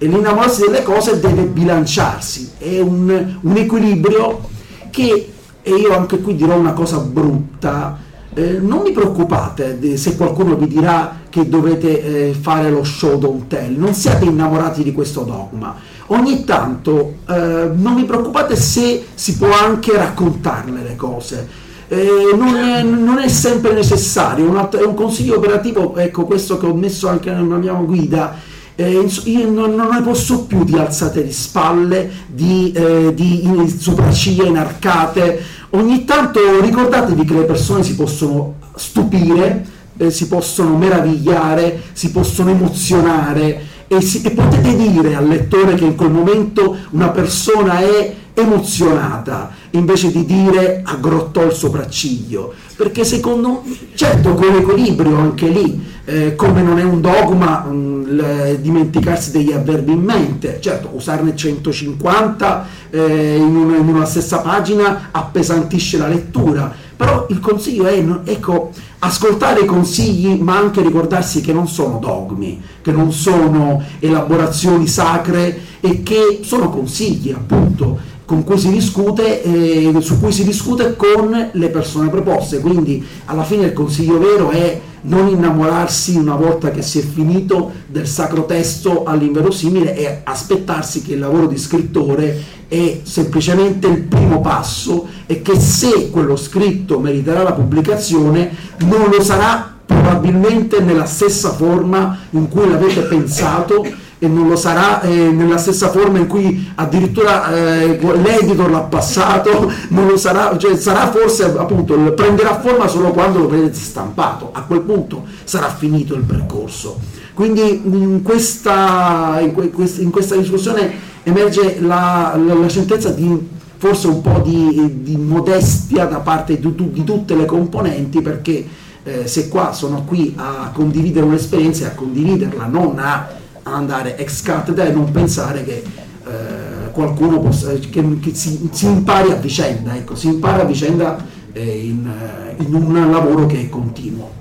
e l'innamorarsi delle cose deve bilanciarsi, è un, un equilibrio che, e io anche qui dirò una cosa brutta, eh, non vi preoccupate se qualcuno vi dirà che dovete eh, fare lo show don't tell, non siate innamorati di questo dogma. Ogni tanto eh, non vi preoccupate se si può anche raccontarle le cose. Eh, non, è, non, è, sempre necessario, un, altro, è un consiglio operativo, ecco questo che ho messo anche nella mia guida, eh, io non, non, ne posso più di alzate di spalle, di, eh, di sopracciglia inarcate. Ogni tanto ricordatevi che le persone si possono stupire, eh, si possono meravigliare, si possono emozionare e, si, e potete dire al lettore che in quel momento una persona è emozionata invece di dire aggrottò il sopracciglio. Perché secondo certo con equilibrio anche lì eh, come non è un dogma mh, mm, dimenticarsi degli avverbi in mente. Certo usarne 150 eh, in, una, in, una, stessa pagina appesantisce la lettura però il consiglio è ecco, ascoltare i consigli ma anche ricordarsi che non sono dogmi che non sono elaborazioni sacre e che sono consigli appunto con cui si discute, eh, su cui si discute con le persone proposte. Quindi alla fine il consiglio vero è non innamorarsi una volta che si è finito del sacro testo all'inverosimile e aspettarsi che il lavoro di scrittore è semplicemente il primo passo e che se quello scritto meriterà la pubblicazione non lo sarà probabilmente nella stessa forma in cui l'avete pensato e non lo sarà eh, nella stessa forma in cui addirittura eh, l'editor l'ha passato, sarà, cioè sarà forse appunto, prenderà forma solo quando lo vedete stampato, a quel punto sarà finito il percorso. Quindi in questa, in in questa discussione emerge la, la, la certezza di forse un po' di, di modestia da parte di, di, tutte le componenti perché eh, se qua sono qui a condividere un'esperienza e a condividerla, non a andare ex cattedra e non pensare che eh, qualcuno possa, che, che si, si, impari a vicenda, ecco, si impara a vicenda eh, in, eh, in un lavoro che è continuo.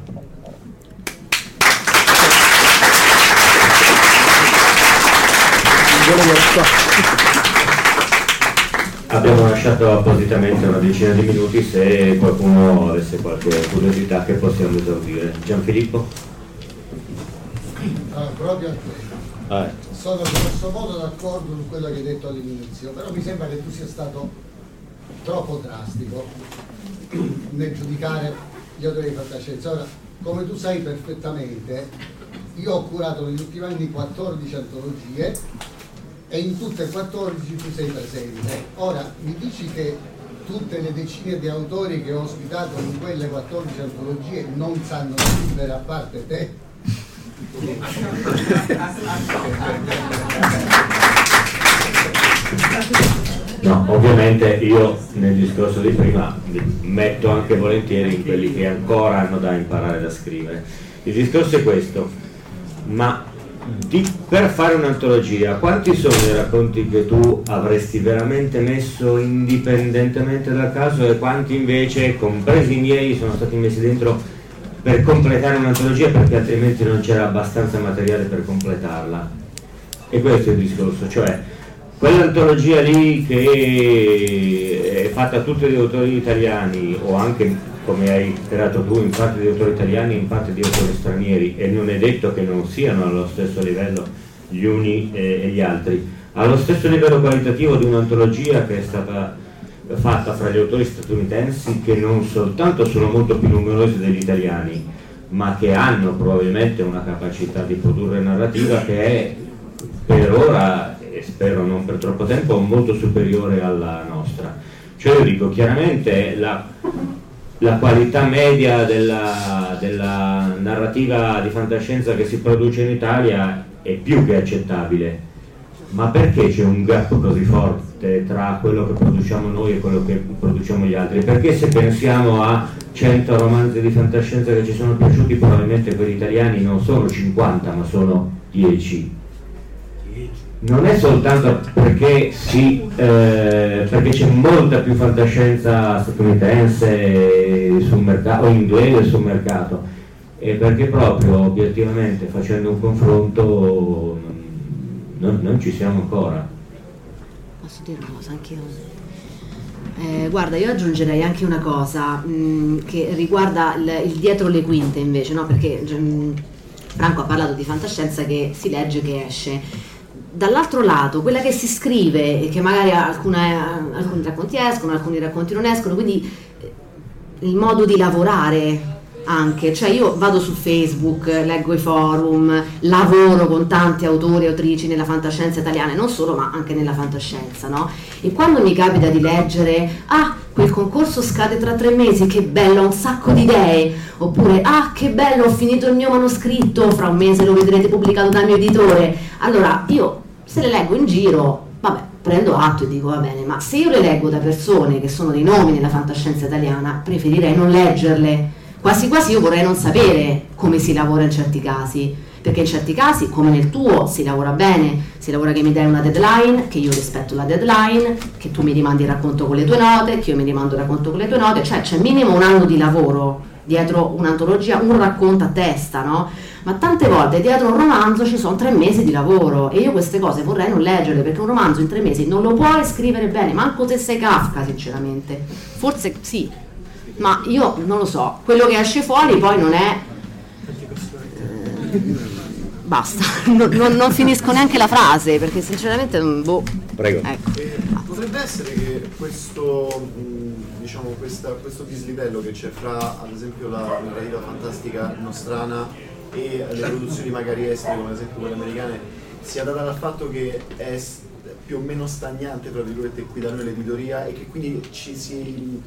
Abbiamo lasciato appositamente una decina di minuti se qualcuno avesse qualche curiosità che possiamo esaudire. Gianfilippo? Ah, proprio a te. Ah. Sono grosso modo d'accordo con quello che hai detto all'inizio, però mi sembra che tu sia stato troppo drastico nel giudicare gli autori di fantascienza. Ora, come tu sai perfettamente, io ho curato negli ultimi anni 14 antologie e in tutte e 14 tu sei presente. Ora, mi dici che tutte le decine di autori che ho ospitato in quelle 14 antologie non sanno scrivere a parte te? No, ovviamente io nel discorso di prima metto anche volentieri quelli che ancora hanno da imparare da scrivere. Il discorso è questo, ma di, per fare un'antologia, quanti sono i racconti che tu avresti veramente messo indipendentemente dal caso e quanti invece, compresi i miei, sono stati messi dentro per completare un'antologia perché altrimenti non c'era abbastanza materiale per completarla. E questo è il discorso, cioè quell'antologia lì che è fatta tutti di autori italiani o anche come hai creato tu in parte di autori italiani in parte di autori stranieri e non è detto che non siano allo stesso livello gli uni e gli altri, allo stesso livello qualitativo di un'antologia che è stata fatta fra gli autori statunitensi che non soltanto sono molto più numerosi degli italiani, ma che hanno probabilmente una capacità di produrre narrativa che è per ora, e spero non per troppo tempo, molto superiore alla nostra. Cioè io dico chiaramente la, la qualità media della, della narrativa di fantascienza che si produce in Italia è più che accettabile ma perché c'è un gap così forte tra quello che produciamo noi e quello che produciamo gli altri? Perché se pensiamo a 100 romanzi di fantascienza che ci sono piaciuti, probabilmente gli italiani non sono 50, ma sono 10. Non è soltanto perché, sì, eh, perché c'è molta più fantascienza statunitense sul mercato, o inglese sul mercato, e perché proprio obiettivamente facendo un confronto non, non ci siamo ancora. Posso dire una cosa anche io? Eh, guarda, io aggiungerei anche una cosa mh, mm, che riguarda il, il, dietro le quinte invece, no? perché mh, mm, Franco ha parlato di fantascienza che si legge, che esce. Dall'altro lato, quella che si scrive e che magari alcune, alcuni racconti escono, alcuni racconti non escono, quindi il modo di lavorare anche, cioè io vado su Facebook, leggo i forum, lavoro con tanti autori e autrici nella fantascienza italiana, e non solo ma anche nella fantascienza, no? E quando mi capita di leggere, ah, quel concorso scade tra tre mesi, che bello, ho un sacco di idee, oppure, ah, che bello, ho finito il mio manoscritto, fra un mese lo vedrete pubblicato dal mio editore, allora io se le leggo in giro, vabbè, prendo atto e dico va bene, ma se io le leggo da persone che sono dei nomi nella fantascienza italiana, preferirei non leggerle Quasi quasi io vorrei non sapere come si lavora in certi casi, perché in certi casi, come nel tuo, si lavora bene, si lavora che mi dai una deadline, che io rispetto la deadline, che tu mi rimandi il racconto con le tue note, che io mi rimando il racconto con le tue note, cioè c'è minimo un anno di lavoro dietro un'antologia, un racconto a testa, no? Ma tante volte dietro un romanzo ci sono tre mesi di lavoro e io queste cose vorrei non leggerle perché un romanzo in tre mesi non lo puoi scrivere bene, manco se sei Kafka sinceramente. Forse sì, ma io non lo so, quello che esce fuori poi non è... Eh, basta, non, non, non, finisco neanche la frase perché sinceramente... Boh. Prego. Ecco. Eh, potrebbe essere che questo, diciamo, questa, questo dislivello che c'è fra ad esempio la narrativa fantastica nostrana e le produzioni magari estere come ad esempio quelle americane sia data dal fatto che è più o meno stagnante tra virgolette qui da noi l'editoria e che quindi ci si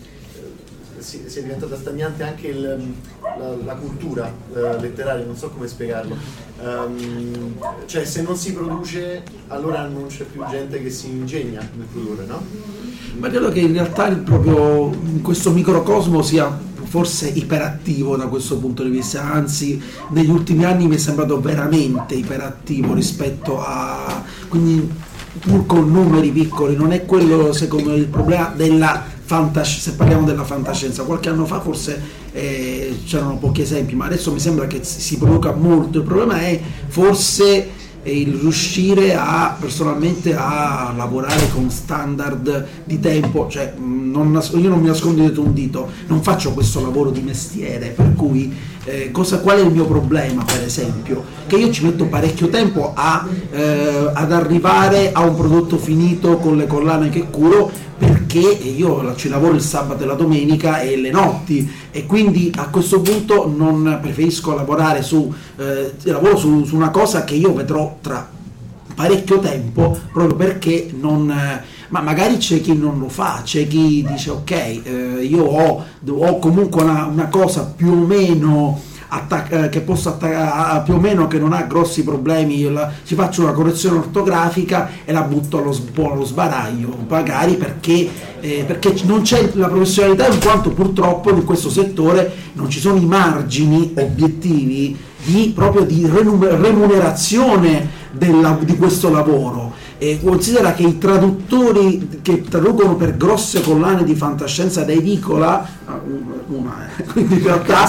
si, è diventata stagnante anche il, la, la, cultura uh, letteraria, non so come spiegarlo. Um, cioè se non si produce allora non c'è più gente che si ingegna nel produrre, no? Ma credo che in realtà il proprio questo microcosmo sia forse iperattivo da questo punto di vista, anzi negli ultimi anni mi è sembrato veramente iperattivo rispetto a... quindi pur con numeri piccoli, non è quello secondo me il problema della fantascienza, se parliamo della fantascienza, qualche anno fa forse eh, c'erano pochi esempi, ma adesso mi sembra che si produca molto, il problema è forse il riuscire a personalmente a lavorare con standard di tempo, cioè non, io non mi nascondo dietro un dito, non faccio questo lavoro di mestiere, per cui eh, cosa, qual è il mio problema per esempio? Che io ci metto parecchio tempo a, eh, ad arrivare a un prodotto finito con le collane che curo perché io ci lavoro il sabato e la domenica e le notti e quindi a questo punto non preferisco lavorare su, eh, lavoro su, su una cosa che io vedrò tra parecchio tempo proprio perché non ma magari c'è chi non lo fa, c'è chi dice ok, eh, io ho, ho comunque una, una, cosa più o meno attac- eh, che posso attaccare più o meno che non ha grossi problemi, la, ci faccio una correzione ortografica e la butto allo, allo sbaraglio, magari perché, eh, perché non c'è la professionalità in quanto purtroppo in questo settore non ci sono i margini obiettivi di, proprio di remunerazione della, di questo lavoro e considera che i traduttori che traducono per grosse collane di fantascienza da edicola, ah, una, eh, quindi in realtà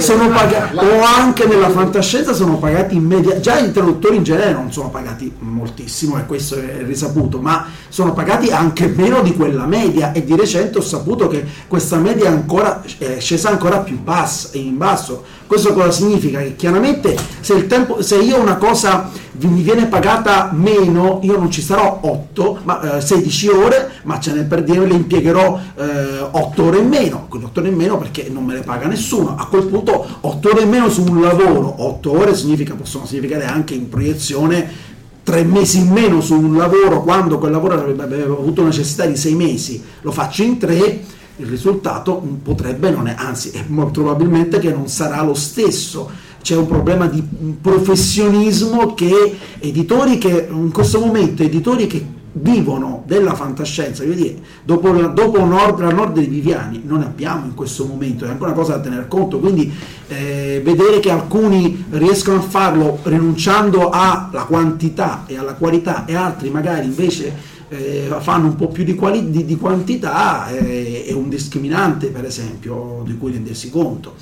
sono pagati, o anche nella fantascienza sono pagati in media, già i traduttori in genere non sono pagati moltissimo e questo è risaputo, ma sono pagati anche meno di quella media e di recente ho saputo che questa media è, ancora, è scesa ancora più bassa, in basso. Questo cosa significa? Che chiaramente se, il tempo, se io una cosa mi viene pagata meno, io non ci sarò 8, ma eh, 16 ore, ma ce ne per dire le impiegherò eh, 8 ore in meno, quindi 8 ore in meno perché non me le paga nessuno. A quel punto 8 ore in meno su un lavoro, 8 ore significa, possono significare anche in proiezione 3 mesi in meno su un lavoro quando quel lavoro avrebbe avuto necessità di 6 mesi, lo faccio in 3 il risultato potrebbe non è, anzi è molto probabilmente che non sarà lo stesso. C'è un problema di professionismo che editori che in questo momento editori che vivono della fantascienza, voglio dire, dopo, la, dopo Nord, la Nord dei Viviani non abbiamo in questo momento, è ancora una cosa da tener conto, quindi eh, vedere che alcuni riescono a farlo rinunciando alla quantità e alla qualità e altri magari invece eh, fanno un po' più di, quali, di, di quantità eh, è un discriminante per esempio di cui rendersi conto,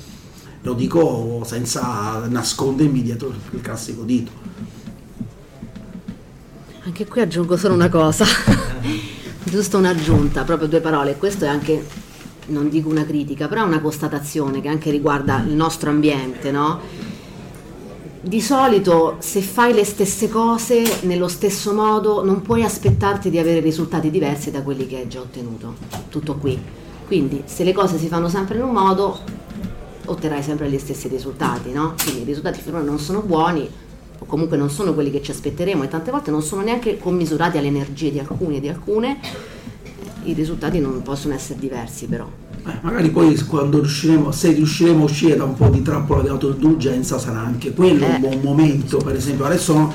lo dico senza nascondermi dietro il classico dito. Anche qui aggiungo solo una cosa, giusto un'aggiunta, proprio due parole. Questo è anche, non dico una critica, però è una constatazione che anche riguarda il nostro ambiente, no? Di solito se fai le stesse cose nello stesso modo non puoi aspettarti di avere risultati diversi da quelli che hai già ottenuto. Tutto qui. Quindi se le cose si fanno sempre in un modo otterrai sempre gli stessi risultati, no? Quindi i risultati finora non sono buoni, o comunque non sono quelli che ci aspetteremo e tante volte non sono neanche commisurati alle energie di alcuni e di alcune, i risultati non possono essere diversi però. Eh, magari poi quando riusciremo, se riusciremo a uscire da un po' di trappola di autoindulgenza sarà anche quello eh. un buon momento, per esempio. Adesso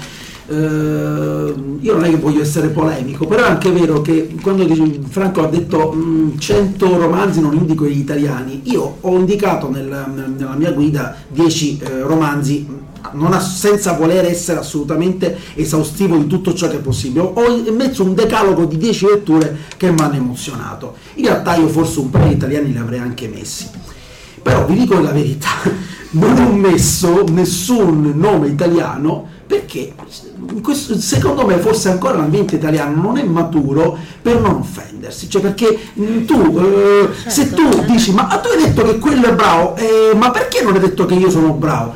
eh, io non è che voglio essere polemico, però è anche vero che quando Franco ha detto mh, 100 romanzi non indico gli italiani, io ho indicato nel, nella mia guida 10 eh, romanzi ha, senza voler essere assolutamente esaustivo di tutto ciò che è possibile. Ho messo un decalogo di 10 letture che mi hanno emozionato. In realtà io forse un paio di italiani li avrei anche messi. Però vi dico la verità, non ho messo nessun nome italiano perché questo, secondo me forse ancora l'ambiente italiano non è maturo per non offendersi, cioè perché tu, eh, certo, se tu certo. dici ma tu hai detto che quello è bravo, eh, ma perché non hai detto che io sono bravo?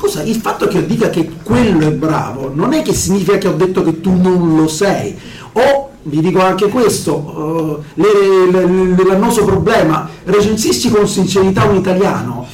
Scusa, il fatto che io dica che quello è bravo non è che significa che ho detto che tu non lo sei. O vi dico anche questo, uh, l'annoso problema, recensisci con sincerità un italiano,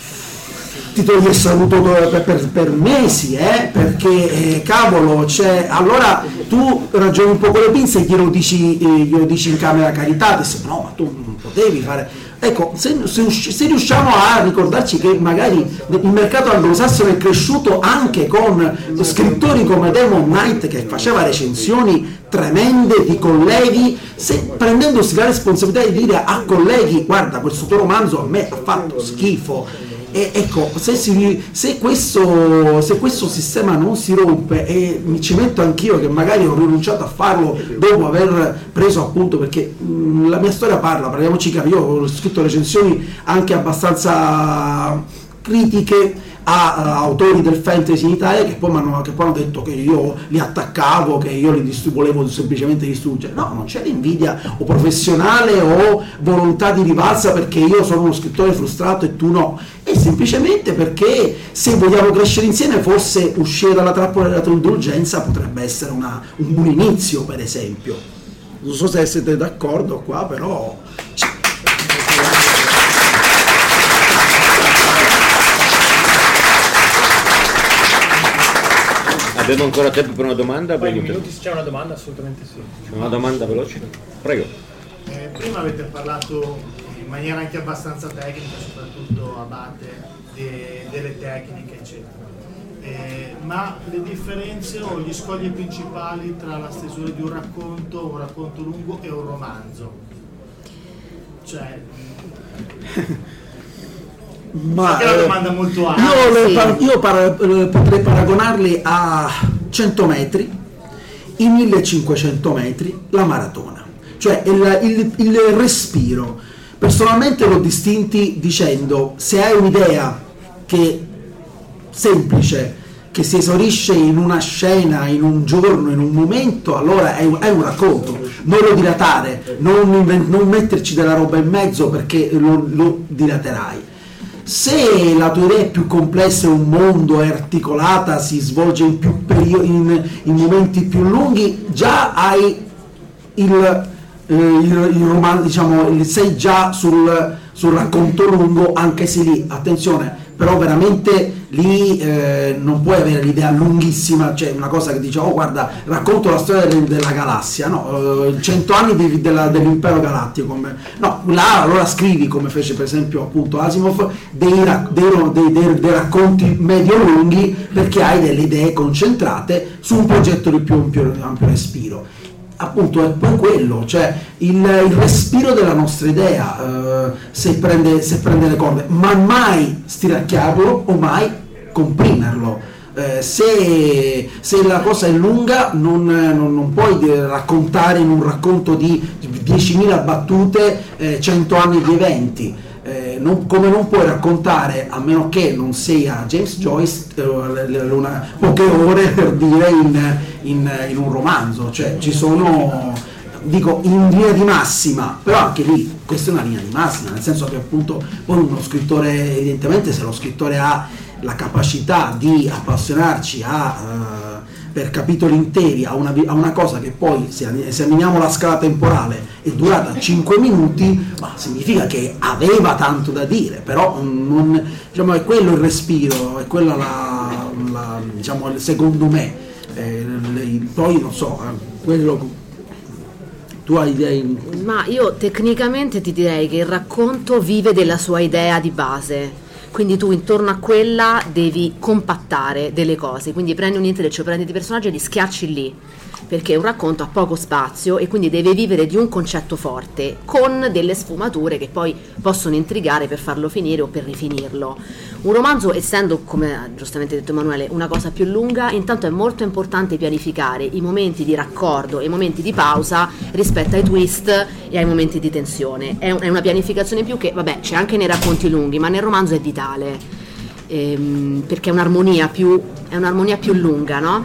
ti togli il saluto per, per, per mesi, eh? perché eh, cavolo, c'è, allora tu ragioni un po' con le pinze e glielo dici, eh, glielo dici in camera carità, no ma tu non potevi fare Ecco, se, se, se, riusciamo a ricordarci che magari il mercato anglosassone è cresciuto anche con scrittori come Demon Knight che faceva recensioni tremende di colleghi, se, prendendosi la responsabilità di dire a colleghi guarda questo tuo romanzo a me ha fatto schifo, e ecco, se, si, se, questo, se, questo, sistema non si rompe e mi ci metto anch'io che magari ho rinunciato a farlo dopo aver preso appunto perché mh, la mia storia parla, parliamoci chiaro, io ho scritto recensioni anche abbastanza critiche a, a autori del fantasy in Italia che poi, hanno, che poi hanno detto che io li attaccavo, che io li distru- volevo semplicemente distruggere. No, non c'è l'invidia o professionale o volontà di rivalsa perché io sono uno scrittore frustrato e tu no. È semplicemente perché se vogliamo crescere insieme forse uscire dalla trappola della tua indulgenza potrebbe essere una, un buon inizio per esempio. Non so se siete d'accordo qua, però... Abbiamo ancora tempo per una domanda? Poi minuti se c'è una domanda, assolutamente sì. Una domanda veloce? Prego. Eh, prima avete parlato in maniera anche abbastanza tecnica, soprattutto Abate, de, delle tecniche, eccetera. Eh, ma le differenze o gli scogli principali tra la stesura di un racconto, un racconto lungo e un romanzo? Cioè, Ma, è una domanda molto ampia. Io, sì. par- io par- eh, potrei paragonarli a 100 metri, i 1500 metri, la maratona, cioè il, il, il respiro. Personalmente l'ho distinti dicendo se hai un'idea che semplice, che si esaurisce in una scena, in un giorno, in un momento, allora è un, è un racconto. Non lo dilatare, non, non, metterci della roba in mezzo perché lo, lo dilaterai se la tua idea è più complessa, è un mondo, è articolata, si svolge in, più perio- in, in momenti più lunghi, già hai il, eh, il, il romanzo, diciamo, sei già sul, sul racconto lungo, anche se lì, attenzione, però veramente lì eh, non puoi avere l'idea lunghissima, cioè una cosa che dice oh guarda racconto la storia del, della galassia, no, eh, 100 anni di, della, dell'impero galattico, no, là allora scrivi come fece per esempio appunto Asimov dei, dei, dei, dei racconti medio lunghi perché hai delle idee concentrate su un progetto di più ampio, ampio respiro appunto è poi quello, cioè il, il respiro della nostra idea, eh, se, prende, se, prende, le corde, ma mai stiracchiarlo o mai comprimerlo. Eh, se, se, la cosa è lunga non, non, non, puoi raccontare in un racconto di 10.000 battute eh, 100 anni di eventi non, come non puoi raccontare, a meno che non sia James Joyce, eh, una, poche ore per dire in, in, in, un romanzo, cioè ci sono, dico in linea di massima, però anche lì questa è una linea di massima, nel senso che appunto poi uno scrittore, evidentemente se lo scrittore ha la capacità di appassionarci a... Uh, per capitoli interi a una, a una, cosa che poi, se esaminiamo la scala temporale, è durata 5 minuti, ma significa che aveva tanto da dire, però non, diciamo, è quello il respiro, è quella la, la diciamo, secondo me, eh, poi non so, eh, quello tu hai idee. Ma io tecnicamente ti direi che il racconto vive della sua idea di base quindi tu intorno a quella devi compattare delle cose, quindi prendi un intreccio, prendi dei personaggi e li schiacci lì perché un racconto ha poco spazio e quindi deve vivere di un concetto forte con delle sfumature che poi possono intrigare per farlo finire o per rifinirlo. Un romanzo, essendo, come ha giustamente detto Emanuele, una cosa più lunga, intanto è molto importante pianificare i momenti di raccordo e i momenti di pausa rispetto ai twist e ai momenti di tensione. È, una pianificazione più che, vabbè, c'è anche nei racconti lunghi, ma nel romanzo è vitale, ehm, perché è un'armonia più, è un'armonia più lunga, no?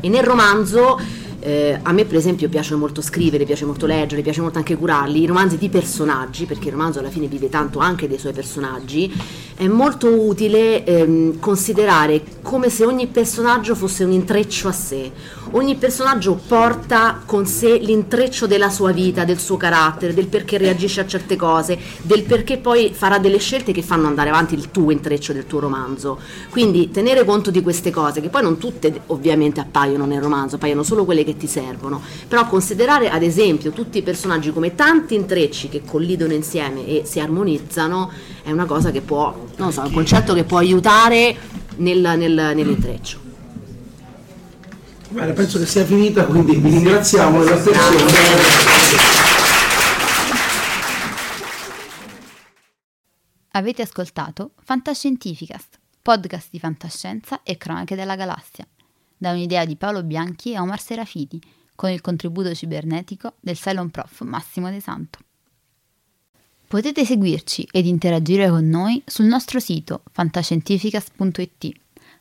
E nel romanzo eh, a me per esempio piace molto scrivere, piace molto leggere, piace molto anche curarli, i romanzi di personaggi, perché il romanzo alla fine vive tanto anche dei suoi personaggi, è molto utile ehm, considerare come se ogni personaggio fosse un intreccio a sé. Ogni personaggio porta con sé l'intreccio della sua vita, del suo carattere, del perché reagisce a certe cose, del perché poi farà delle scelte che fanno andare avanti il tuo intreccio del tuo romanzo. Quindi tenere conto di queste cose, che poi non tutte ovviamente appaiono nel romanzo, appaiono solo quelle che ti servono, però considerare ad esempio tutti i personaggi come tanti intrecci che collidono insieme e si armonizzano è una cosa che può, non so, è un concetto che può aiutare nel, nel, nell'intreccio. Bene, penso che sia finita, quindi vi ringraziamo dell'attenzione. Avete ascoltato Fantascientificast, podcast di fantascienza e cronache della galassia da un'idea di Paolo Bianchi e Omar Serafiti, con il contributo cibernetico del Cylon Prof Massimo De Santo. Potete seguirci ed interagire con noi sul nostro sito fantascientificast.it,